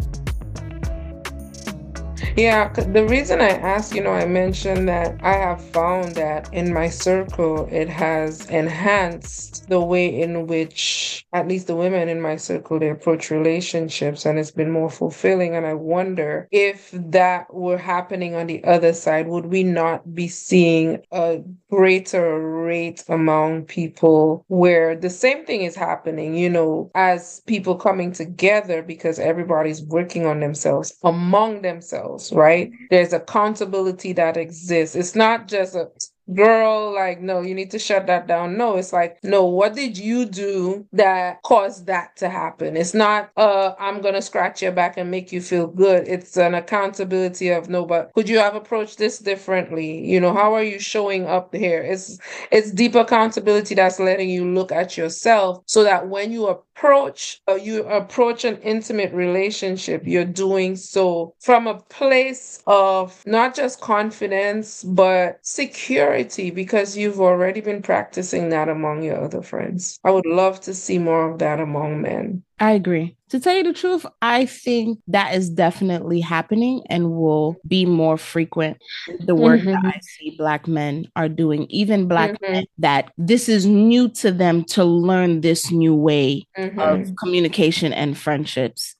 Yeah, the reason I asked, you know, I mentioned that I have found that in my circle, it has enhanced the way in which, at least the women in my circle, they approach relationships and it's been more fulfilling. And I wonder if that were happening on the other side, would we not be seeing a greater rate among people where the same thing is happening, you know, as people coming together because everybody's working on themselves among themselves right? There's accountability that exists. It's not just a girl like no you need to shut that down. No it's like no what did you do that caused that to happen? It's not uh i'm gonna scratch your back and make you feel good. It's an accountability of no but could you have approached this differently? You know how are you showing up here? It's it's deep accountability that's letting you look at yourself so that when you approach uh, you approach an intimate relationship you're doing so from a place of not just confidence but security because you've already been practicing that among your other friends. I would love to see more of that among men.
I agree. To tell you the truth, I think that is definitely happening and will be more frequent. The work mm-hmm. that I see Black men are doing, even Black mm-hmm. men, that this is new to them to learn this new way mm-hmm. of communication and friendships.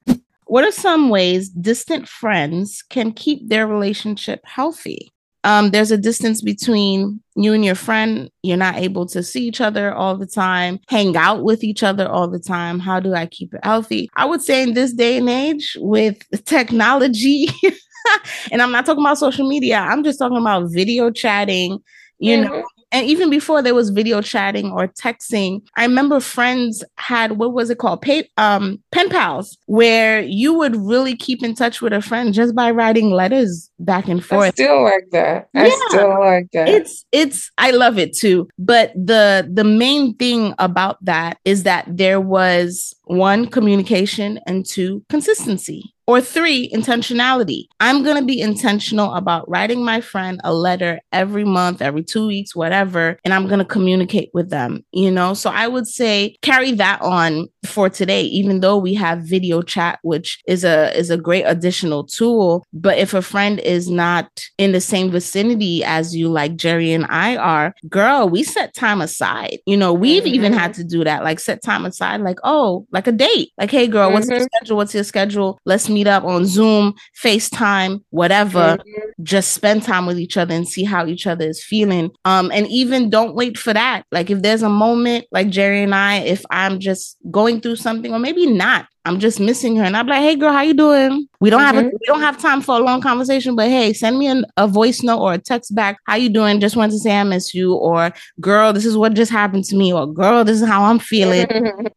What are some ways distant friends can keep their relationship healthy? Um, there's a distance between you and your friend. You're not able to see each other all the time, hang out with each other all the time. How do I keep it healthy? I would say in this day and age with technology, and I'm not talking about social media, I'm just talking about video chatting, you mm-hmm. know, and even before there was video chatting or texting, I remember friends had what was it called? Pay, um, pen pals, where you would really keep in touch with a friend just by writing letters back and forth. I
still like that. I yeah, still like that.
It's it's I love it too. But the the main thing about that is that there was one communication and two consistency Or three, intentionality. I'm going to be intentional about writing my friend a letter every month, every two weeks, whatever, and I'm going to communicate with them, you know? So I would say carry that on for today, even though we have video chat, which is a, is a great additional tool. But if a friend is not in the same vicinity as you, like Jerry and I are, girl, we set time aside. You know, we've mm-hmm. even had to do that, like set time aside, like, oh, like a date. Like, hey, girl, mm-hmm. what's your schedule? What's your schedule? Let's meet up on Zoom, FaceTime, whatever. Mm-hmm. Just spend time with each other and see how each other is feeling. Um, and even don't wait for that. Like if there's a moment like Jerry and I, if I'm just going through something, or maybe not, I'm just missing her. And I'm like, hey girl, how you doing? We don't mm-hmm. have a, mm-hmm. we don't have time for a long conversation, but hey, send me an, a voice note or a text back. How you doing? Just wanted to say I miss you. Or girl, this is what just happened to me. Or girl, this is how I'm feeling.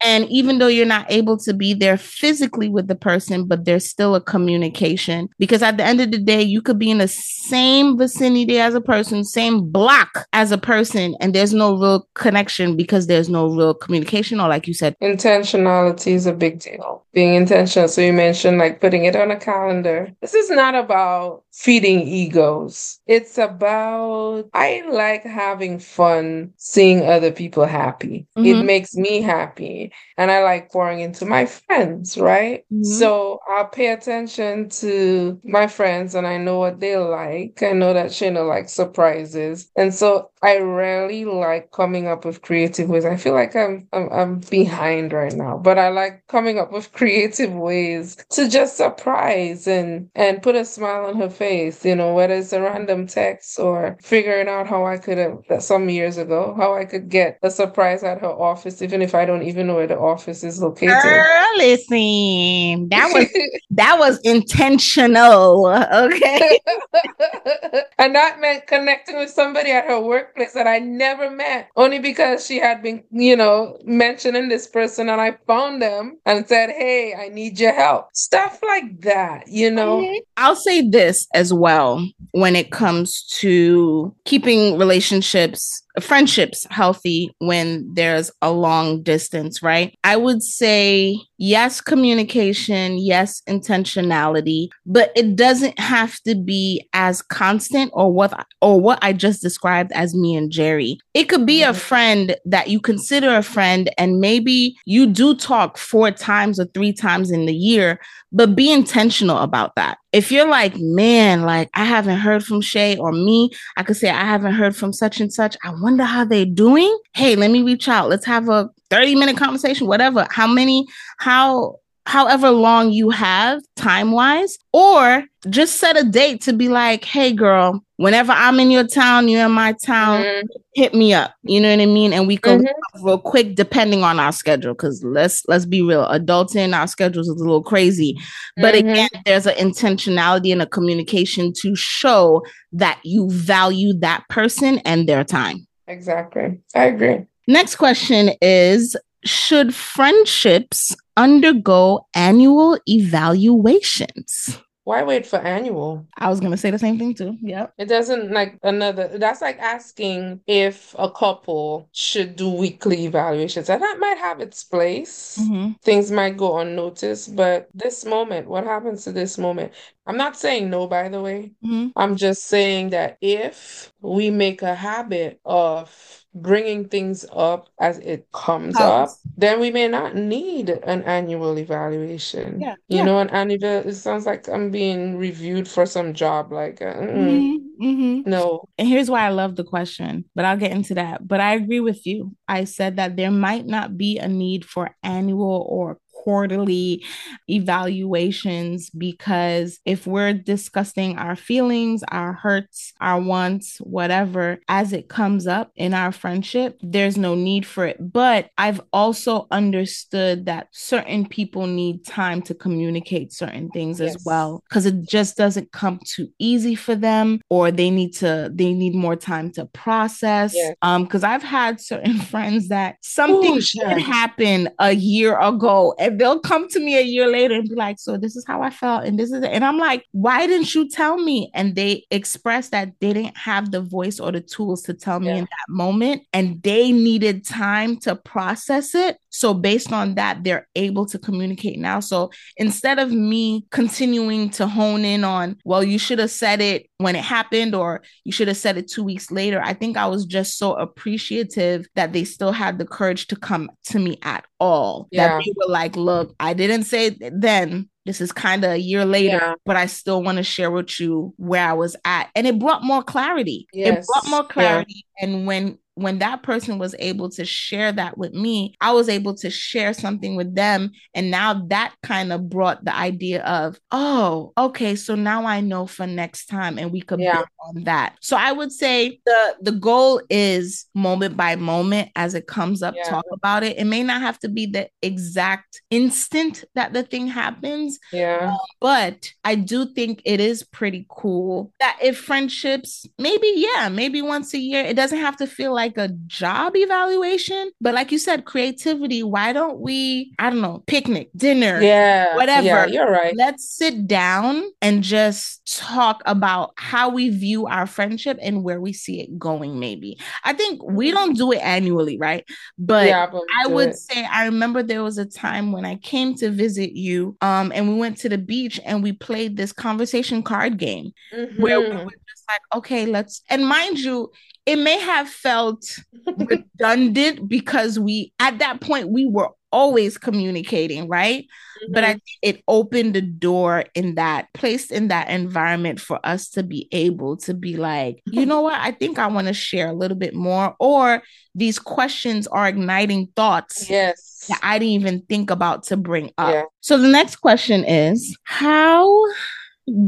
and even though you're not able to be there physically with the person, but there's still a communication because at the end of the day, you could be in the same vicinity as a person, same block as a person, and there's no real connection because there's no real communication. Or like you said,
intentionality is a big deal being intentional. So you mentioned like putting it on a calendar. This is not about feeding egos. It's about, I like having fun seeing other people happy. Mm-hmm. It makes me happy. And I like pouring into my friends, right? Mm-hmm. So I'll pay attention to my friends and I know what they like. I know that Shayna likes surprises. And so I rarely like coming up with creative ways. I feel like I'm, I'm, I'm behind right now, but I like coming up with creative ways to just surprise and and put a smile on her face. You know, whether it's a random text or figuring out how I could have some years ago how I could get a surprise at her office, even if I don't even know where the office is located.
Girl, listen, that was that was intentional. Okay,
and that meant connecting with somebody at her workplace that I never met, only because she had been, you know, mentioning this person, and I found them and said, Hey, I need your help. Stuff like that, you know?
I'll say this as well when it comes to keeping relationships friendships healthy when there's a long distance, right? I would say yes, communication, yes, intentionality, but it doesn't have to be as constant or what or what I just described as me and Jerry. It could be a mm-hmm. friend that you consider a friend and maybe you do talk four times or three times in the year, but be intentional about that. If you're like, man, like I haven't heard from Shay or me, I could say I haven't heard from such and such. I wonder how they're doing. Hey, let me reach out. Let's have a 30 minute conversation, whatever. How many, how, however long you have time wise, or just set a date to be like, hey, girl, whenever I'm in your town, you're in my town, mm-hmm. hit me up. You know what I mean? And we go mm-hmm. real quick, depending on our schedule. Because let's let's be real, adulting our schedules is a little crazy. But mm-hmm. again, there's an intentionality and a communication to show that you value that person and their time.
Exactly. I agree.
Next question is Should friendships undergo annual evaluations?
Why wait for annual?
I was gonna say the same thing too. Yeah.
It doesn't like another that's like asking if a couple should do weekly evaluations. And that might have its place. Mm-hmm. Things might go unnoticed, but this moment, what happens to this moment? I'm not saying no, by the way. Mm-hmm. I'm just saying that if we make a habit of bringing things up as it comes up, then we may not need an annual evaluation. Yeah. You yeah. know, an annual, it sounds like I'm being reviewed for some job. Like, uh, mm-hmm. Mm-hmm. no.
And here's why I love the question, but I'll get into that. But I agree with you. I said that there might not be a need for annual or quarterly evaluations because if we're discussing our feelings, our hurts, our wants, whatever, as it comes up in our friendship, there's no need for it. But I've also understood that certain people need time to communicate certain things yes. as well because it just doesn't come too easy for them or they need to they need more time to process yes. um because I've had certain friends that something Ooh, should happen a year ago and they'll come to me a year later and be like, So this is how I felt. And this is it. And I'm like, Why didn't you tell me? And they expressed that they didn't have the voice or the tools to tell me yeah. in that moment. And they needed time to process it. So based on that, they're able to communicate now. So instead of me continuing to hone in on, well, you should have said it when it happened or you should have said it two weeks later, I think I was just so appreciative that they still had the courage to come to me at all. Yeah. That they were like, look, I didn't say it then. This is kind of a year later, yeah. but I still want to share with you where I was at. And it brought more clarity. Yes. It brought more clarity. Yeah. And when when that person was able to share that with me, I was able to share something with them. And now that kind of brought the idea of, oh, okay, so now I know for next time and we could yeah. build on that. So I would say the the goal is moment by moment as it comes up, yeah. talk about it. It may not have to be the exact instant that the thing happens.
Yeah. Um,
but I do think it is pretty cool that if friendships, maybe, yeah, maybe once a year, it doesn't have to feel like like a job evaluation. But like you said, creativity, why don't we, I don't know, picnic, dinner,
yeah,
whatever.
Yeah, you're right.
Let's sit down and just talk about how we view our friendship and where we see it going, maybe. I think we mm-hmm. don't do it annually, right? But, yeah, I would it. say I remember there was a time when I came to visit you, um, and we went to the beach and we played this conversation card game mm-hmm. where we were just like, okay, let's and mind you, it may have felt redundant because we at that point we were always communicating right mm-hmm. but i mm-hmm. it opened the door in that place in that environment for us to be able to be like you know what i think i want to share a little bit more or these questions are igniting thoughts
yes
that i didn't even think about to bring up yeah. so the next question is how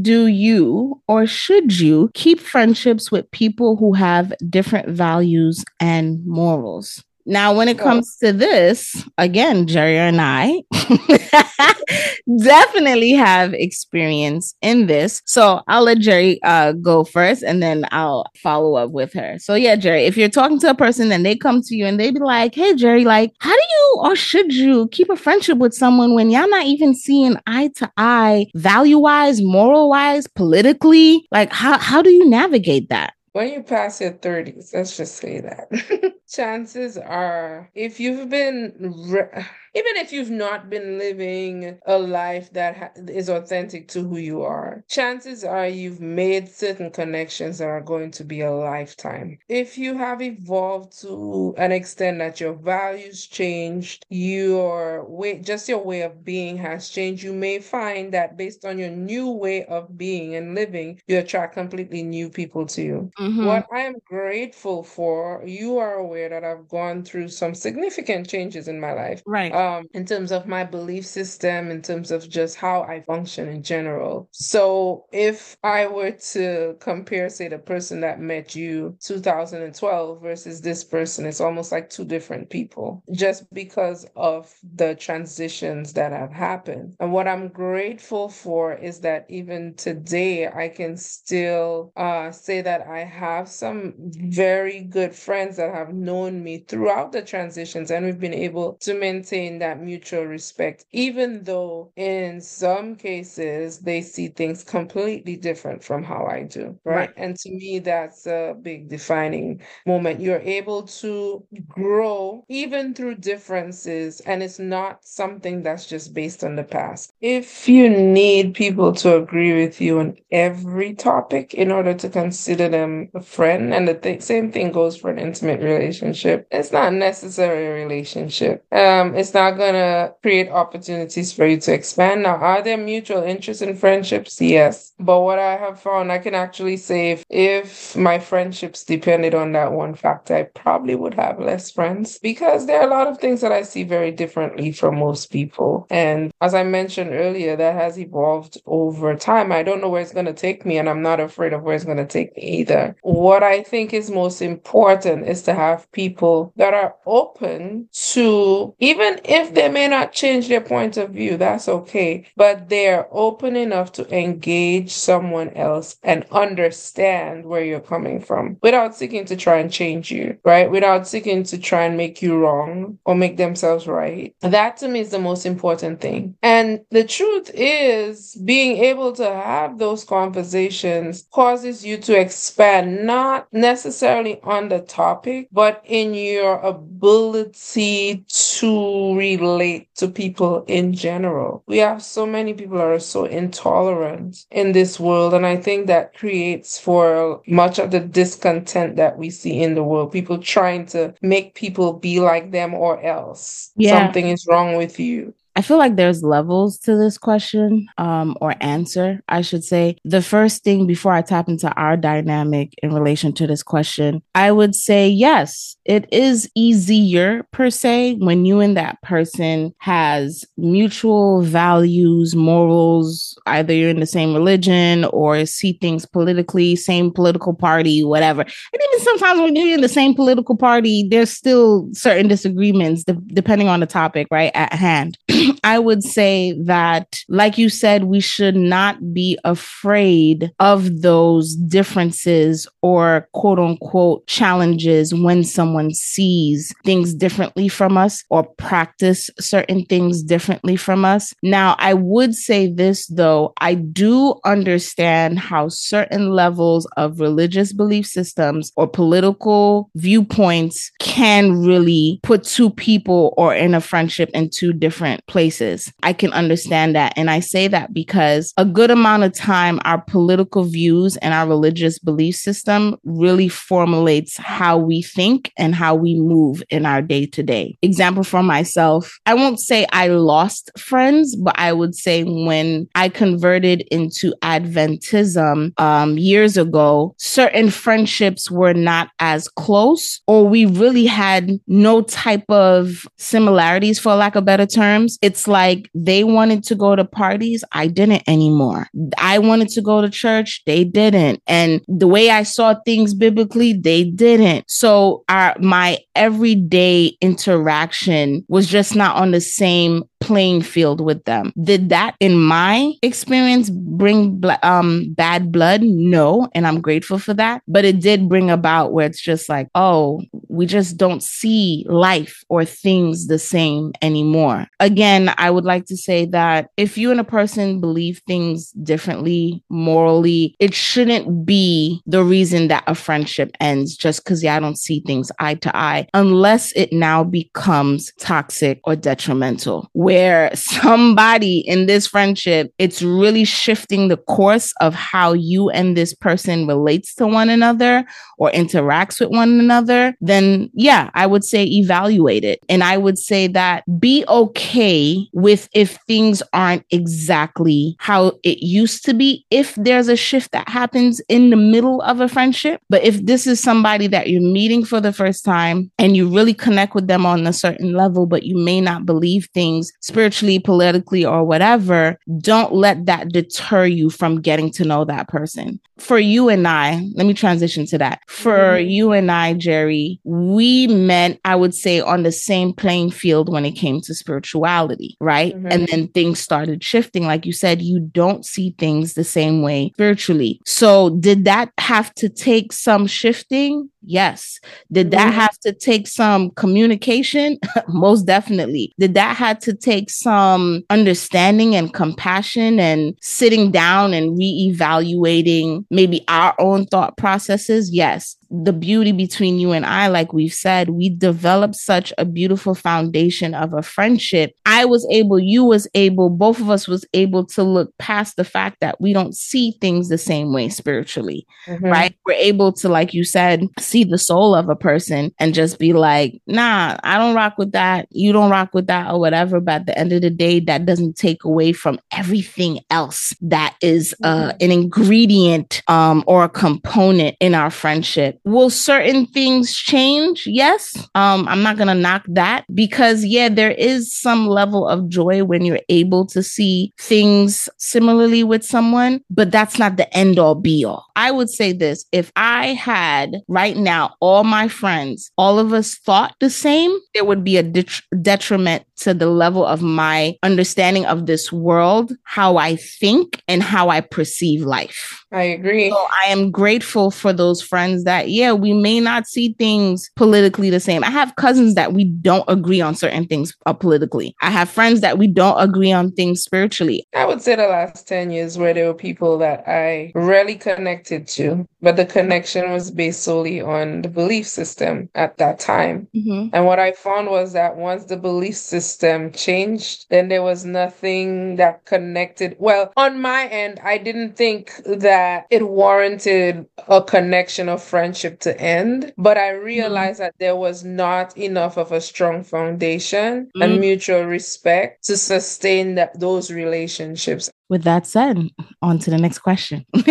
do you or should you keep friendships with people who have different values and morals? Now, when it comes to this, again, Jerry and I definitely have experience in this. So I'll let Jerry uh, go first and then I'll follow up with her. So, yeah, Jerry, if you're talking to a person and they come to you and they be like, hey, Jerry, like, how do you or should you keep a friendship with someone when y'all not even seeing eye to eye, value wise, moral wise, politically? Like, how, how do you navigate that?
When you pass your 30s, let's just say that, chances are if you've been. Re- even if you've not been living a life that ha- is authentic to who you are, chances are you've made certain connections that are going to be a lifetime. If you have evolved to an extent that your values changed, your way, just your way of being has changed, you may find that based on your new way of being and living, you attract completely new people to you. Mm-hmm. What I am grateful for, you are aware that I've gone through some significant changes in my life.
Right
um, in terms of my belief system, in terms of just how I function in general. So if I were to compare, say, the person that met you 2012 versus this person, it's almost like two different people just because of the transitions that have happened. And what I'm grateful for is that even today, I can still uh, say that I have some very good friends that have known me throughout the transitions, and we've been able to maintain that mutual respect, even though in some cases they see things completely different from how I do. Right. right. And to me, that's a big defining moment. You're able to grow even through differences, and it's not something that's just based on the past. If you need people to agree with you on every topic in order to consider them a friend, and the th- same thing goes for an intimate relationship, it's not necessarily a relationship. Um, it's not to create opportunities for you to expand. Now, are there mutual interests in friendships? Yes. But what I have found, I can actually say if, if my friendships depended on that one factor, I probably would have less friends because there are a lot of things that I see very differently from most people. And as I mentioned earlier, that has evolved over time. I don't know where it's going to take me, and I'm not afraid of where it's going to take me either. What I think is most important is to have people that are open to, even if they may not change their point of view, that's okay. But they're open enough to engage someone else and understand where you're coming from without seeking to try and change you, right? Without seeking to try and make you wrong or make themselves right. That to me is the most important thing. And the truth is, being able to have those conversations causes you to expand, not necessarily on the topic, but in your ability to to relate to people in general. We have so many people are so intolerant in this world. And I think that creates for much of the discontent that we see in the world. People trying to make people be like them or else. Yeah. Something is wrong with you.
I feel like there's levels to this question um, or answer, I should say. The first thing before I tap into our dynamic in relation to this question, I would say yes, it is easier per se when you and that person has mutual values, morals, either you're in the same religion or see things politically, same political party, whatever. And even sometimes when you're in the same political party, there's still certain disagreements de- depending on the topic, right, at hand. I would say that, like you said, we should not be afraid of those differences or quote unquote challenges when someone sees things differently from us or practice certain things differently from us. Now, I would say this though, I do understand how certain levels of religious belief systems or political viewpoints can really put two people or in a friendship in two different places places. I can understand that. And I say that because a good amount of time, our political views and our religious belief system really formulates how we think and how we move in our day to day. Example for myself, I won't say I lost friends, but I would say when I converted into Adventism um, years ago, certain friendships were not as close, or we really had no type of similarities, for lack of better terms it's like they wanted to go to parties. I didn't anymore. I wanted to go to church. They didn't. And the way I saw things biblically, they didn't. So our, my everyday interaction was just not on the same playing field with them. Did that, in my experience, bring um, bad blood? No. And I'm grateful for that. But it did bring about where it's just like, oh, we just don't see life or things the same anymore. Again, I would like to say that if you and a person believe things differently morally, it shouldn't be the reason that a friendship ends just because, yeah, I don't see things eye to eye, unless it now becomes toxic or detrimental where somebody in this friendship, it's really shifting the course of how you and this person relates to one another or interacts with one another, then yeah, I would say evaluate it. And I would say that be okay with if things aren't exactly how it used to be, if there's a shift that happens in the middle of a friendship. But if this is somebody that you're meeting for the first time and you really connect with them on a certain level, but you may not believe things spiritually, politically, or whatever, don't let that deter you from getting to know that person. For you and I, let me transition to that. For mm-hmm. you and I, Jerry, we met, I would say, on the same playing field when it came to spirituality, right? Mm-hmm. And then things started shifting. Like you said, you don't see things the same way spiritually. So, did that have to take some shifting? Yes. Did that mm-hmm. have to take some communication? Most definitely. Did that have to take some understanding and compassion and sitting down and reevaluating maybe our own thought processes? Yes the beauty between you and I, like we've said, we developed such a beautiful foundation of a friendship. I was able, you was able, both of us was able to look past the fact that we don't see things the same way spiritually, mm-hmm. right? We're able to, like you said, see the soul of a person and just be like, nah, I don't rock with that. You don't rock with that or whatever. But at the end of the day, that doesn't take away from everything else that is uh, mm-hmm. an ingredient um, or a component in our friendship Will certain things change? Yes. Um, I'm not going to knock that because, yeah, there is some level of joy when you're able to see things similarly with someone, but that's not the end all be all. I would say this if I had right now all my friends, all of us thought the same, there would be a det- detriment to the level of my understanding of this world, how I think, and how I perceive life.
I agree.
So I am grateful for those friends that, yeah, we may not see things politically the same. I have cousins that we don't agree on certain things uh, politically. I have friends that we don't agree on things spiritually.
I would say the last 10 years where there were people that I really connected to, but the connection was based solely on the belief system at that time. Mm-hmm. And what I found was that once the belief system changed, then there was nothing that connected. Well, on my end, I didn't think that it warranted a connection of friendship to end, but I mm-hmm. realized mm-hmm. that there was not enough of a strong foundation mm-hmm. and mutual respect to sustain that, those relationships
with that said, on to the next question.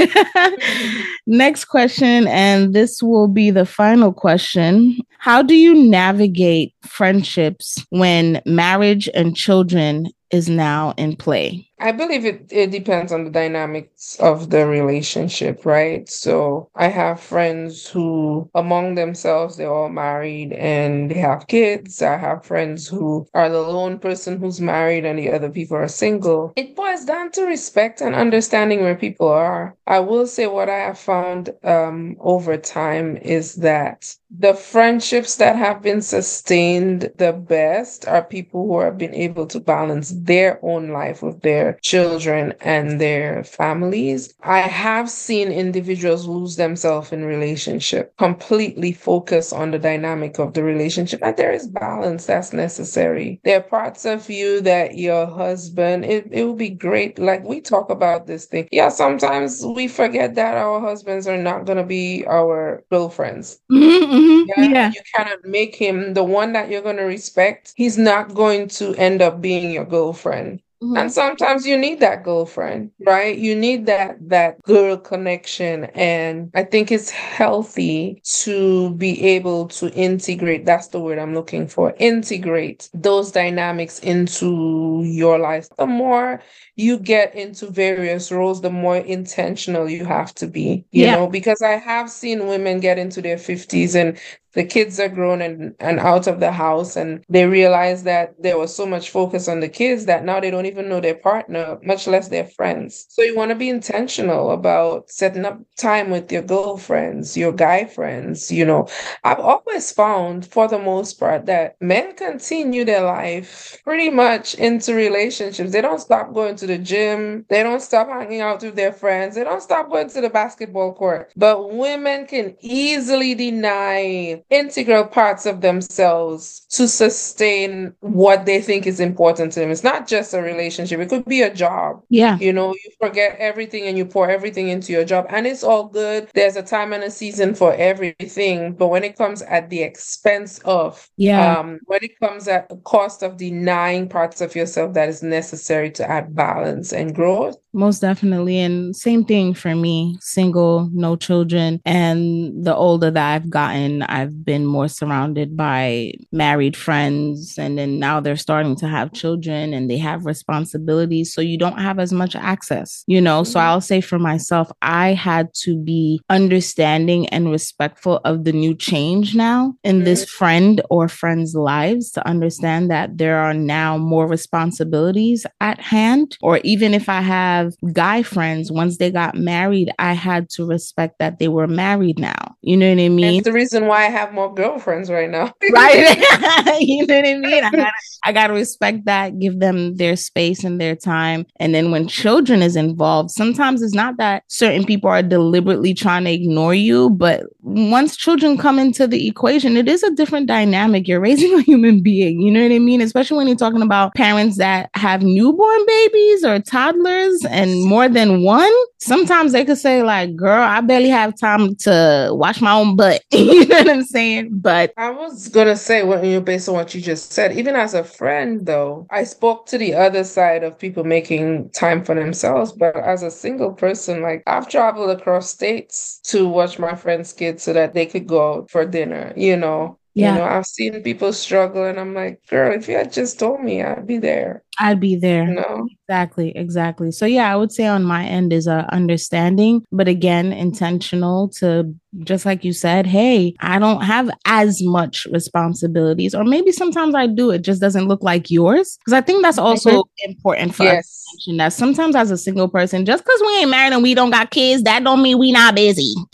next question, and this will be the final question. How do you navigate friendships when marriage and children is now in play?
I believe it, it depends on the dynamics of the relationship, right? So I have friends who, among themselves, they're all married and they have kids. I have friends who are the lone person who's married and the other people are single. It boils down to respect and understanding where people are. I will say what I have found um, over time is that the friendships that have been sustained the best are people who have been able to balance their own life with their children and their families. I have seen individuals lose themselves in relationship, completely focus on the dynamic of the relationship. And there is balance that's necessary. There are parts of you that your husband, it, it would be great. Like we talk about this thing. Yeah, sometimes we forget that our husbands are not going to be our girlfriends. Mm-hmm Mm-hmm. Yeah, yeah. You cannot make him the one that you're going to respect. He's not going to end up being your girlfriend. Mm-hmm. And sometimes you need that girlfriend, right? You need that that girl connection and I think it's healthy to be able to integrate that's the word I'm looking for. Integrate those dynamics into your life. The more you get into various roles, the more intentional you have to be, you yeah. know, because I have seen women get into their 50s and the kids are grown and, and out of the house and they realize that there was so much focus on the kids that now they don't even know their partner much less their friends. So you want to be intentional about setting up time with your girlfriends your guy friends you know. I've always found for the most part that men continue their life pretty much into relationships. They don't stop going to the gym they don't stop hanging out with their friends they don't stop going to the basketball court but women can easily deny integral parts of themselves to sustain what they think is important to them. It's not just a relationship, it could be a job.
Yeah.
You know, you forget everything and you pour everything into your job, and it's all good. There's a time and a season for everything. But when it comes at the expense of,
yeah,
um, when it comes at the cost of denying parts of yourself that is necessary to add balance and growth,
most definitely. And same thing for me single, no children. And the older that I've gotten, I've been more surrounded by married friends. And then now they're starting to have children and they have responsibilities. So you don't have as much access, you know? Mm-hmm. So I'll say for myself, I had to be understanding and respectful of the new change now in mm-hmm. this friend or friends' lives to understand that there are now more responsibilities at hand. Or even if I have guy friends, once they got married, I had to respect that they were married now. You know what I mean?
That's the reason why I have more girlfriends right now.
right. you know what I mean? I gotta, I gotta respect that, give them their space and their time. And then when children is involved, sometimes it's not that certain people are deliberately trying to ignore you, but once children come into the equation, it is a different dynamic. You're raising a human being. You know what I mean? Especially when you're talking about parents that have newborn babies or toddlers and more than one, sometimes they could say, like, girl, I barely have time to wash my own butt. you know what I'm saying? But
I was gonna say what you based on what you just said, even as a friend though, I spoke to the other side of people making time for themselves. But as a single person, like I've traveled across states to watch my friends' kids so that they could go out for dinner, you know Yeah. You know, I've seen people struggle and I'm like, girl, if you had just told me, I'd be there.
I'd be there.
No.
Exactly, exactly. So yeah, I would say on my end is a understanding, but again, intentional to just like you said, hey, I don't have as much responsibilities, or maybe sometimes I do. It just doesn't look like yours. Because I think that's also mm-hmm. important for yes. us to mention that sometimes as a single person, just because we ain't married and we don't got kids, that don't mean we not busy.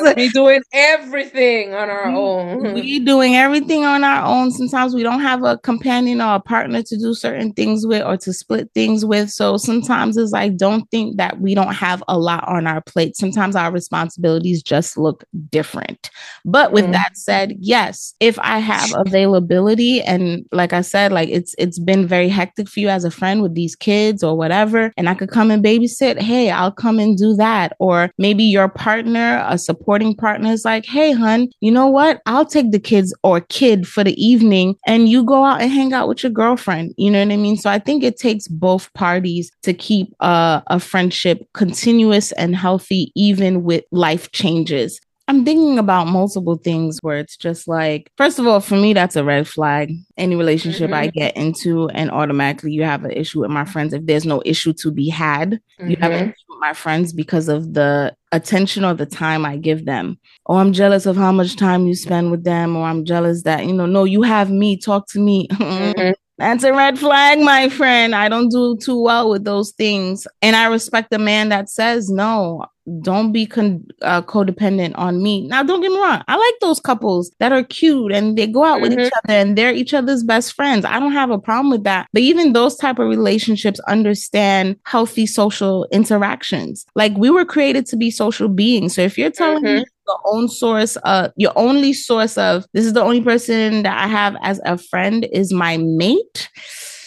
we doing everything on our own.
We doing everything on our own. Sometimes we don't have a companion or a partner to do certain things with or to split things with. So sometimes it's like, don't think that we don't have a lot on our plate. Sometimes our responsibilities just look different. But with mm. that said, yes, if I have availability and like I said, like it's it's been very hectic for you as a friend with these kids or whatever, and I could come and babysit, hey, I'll come and do that. Or maybe your partner, a supporting partner is like, hey, hun, you know what? I'll take the kids or kid for the evening and you go out and hang out with your girlfriend. You know what I mean? So I think it takes both parties to keep uh, a friendship continuous and healthy, even with life changes. I'm thinking about multiple things where it's just like, first of all, for me, that's a red flag. Any relationship mm-hmm. I get into, and automatically you have an issue with my friends. If there's no issue to be had, mm-hmm. you have an mm-hmm. issue with my friends because of the attention or the time I give them. Or oh, I'm jealous of how much time you spend with them, or I'm jealous that, you know, no, you have me, talk to me. Mm-hmm. That's a red flag, my friend. I don't do too well with those things. And I respect the man that says, no, don't be con- uh, codependent on me. Now, don't get me wrong. I like those couples that are cute and they go out mm-hmm. with each mm-hmm. other and they're each other's best friends. I don't have a problem with that. But even those type of relationships understand healthy social interactions. Like we were created to be social beings. So if you're telling mm-hmm. me the own source uh your only source of this is the only person that I have as a friend is my mate.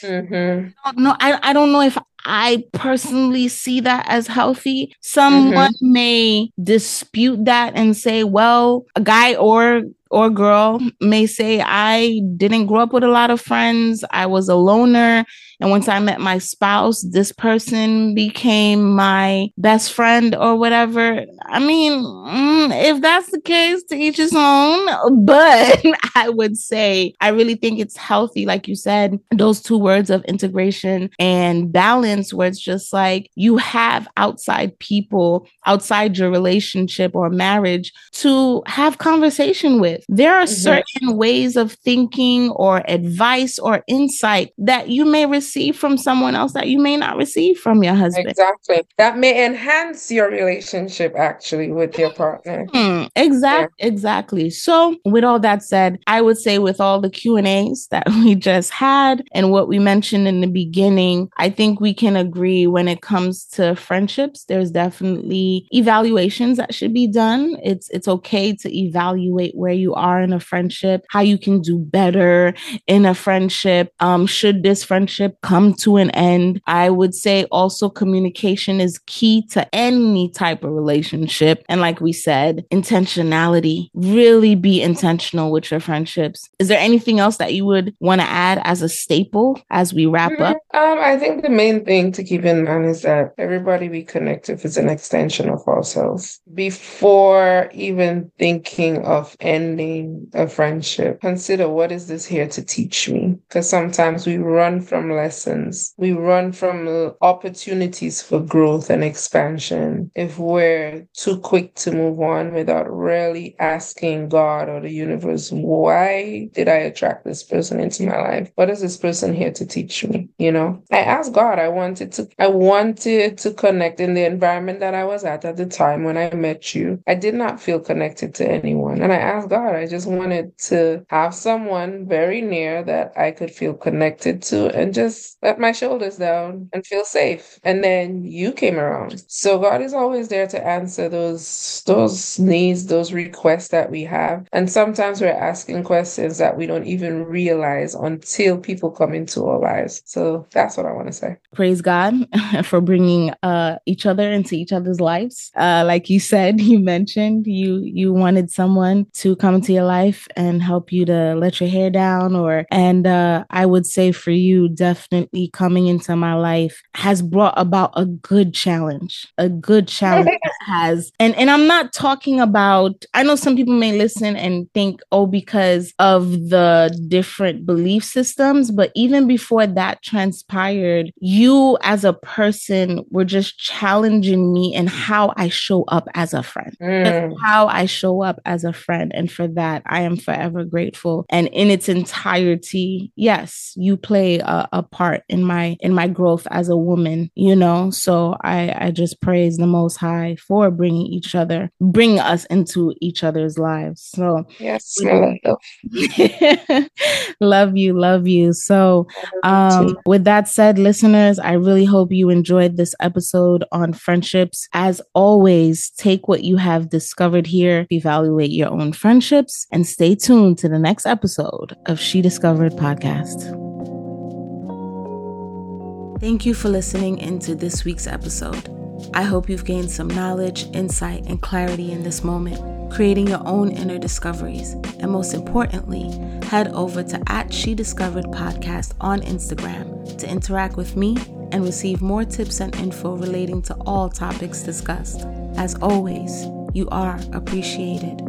Mm-hmm. No, I, I don't know if I personally see that as healthy. Someone mm-hmm. may dispute that and say, well, a guy or or girl may say, I didn't grow up with a lot of friends. I was a loner. And once I met my spouse, this person became my best friend or whatever. I mean, mm, if that's the case, to each his own. But I would say, I really think it's healthy, like you said, those two words of integration and balance, where it's just like you have outside people outside your relationship or marriage to have conversation with. There are mm-hmm. certain ways of thinking or advice or insight that you may receive receive from someone else that you may not receive from your husband.
Exactly. That may enhance your relationship actually with your partner.
Mm, exactly. Yeah. Exactly. So, with all that said, I would say with all the Q&As that we just had and what we mentioned in the beginning, I think we can agree when it comes to friendships, there's definitely evaluations that should be done. It's it's okay to evaluate where you are in a friendship, how you can do better in a friendship. Um, should this friendship come to an end. I would say also communication is key to any type of relationship. And like we said, intentionality, really be intentional with your friendships. Is there anything else that you would want to add as a staple as we wrap up?
Um, I think the main thing to keep in mind is that everybody we connect with is an extension of ourselves. Before even thinking of ending a friendship, consider what is this here to teach me? Because sometimes we run from lessons lessons. We run from opportunities for growth and expansion if we're too quick to move on without really asking God or the universe, why did I attract this person into my life? What is this person here to teach me? You know, I asked God, I wanted to, I wanted to connect in the environment that I was at at the time when I met you. I did not feel connected to anyone. And I asked God, I just wanted to have someone very near that I could feel connected to and just let my shoulders down and feel safe. And then you came around. So God is always there to answer those those needs, those requests that we have. And sometimes we're asking questions that we don't even realize until people come into our lives. So that's what I want to say.
Praise God for bringing uh, each other into each other's lives. Uh, like you said, you mentioned you you wanted someone to come into your life and help you to let your hair down or and uh I would say for you definitely coming into my life has brought about a good challenge. A good challenge has and and I'm not talking about I know some people may listen and think oh because of the different belief systems but even before that transpired you as a person were just challenging me and how I show up as a friend. Mm. How I show up as a friend and for that I am forever grateful and in its entirety yes you play a, a part in my in my growth as a woman you know? So I I just praise the most high for bringing each other bring us into each other's lives. So
yes
love you love you. So um with that said listeners I really hope you enjoyed this episode on friendships. As always take what you have discovered here evaluate your own friendships and stay tuned to the next episode of She Discovered podcast. Thank you for listening into this week's episode. I hope you've gained some knowledge, insight, and clarity in this moment, creating your own inner discoveries. And most importantly, head over to at She Discovered Podcast on Instagram to interact with me and receive more tips and info relating to all topics discussed. As always, you are appreciated.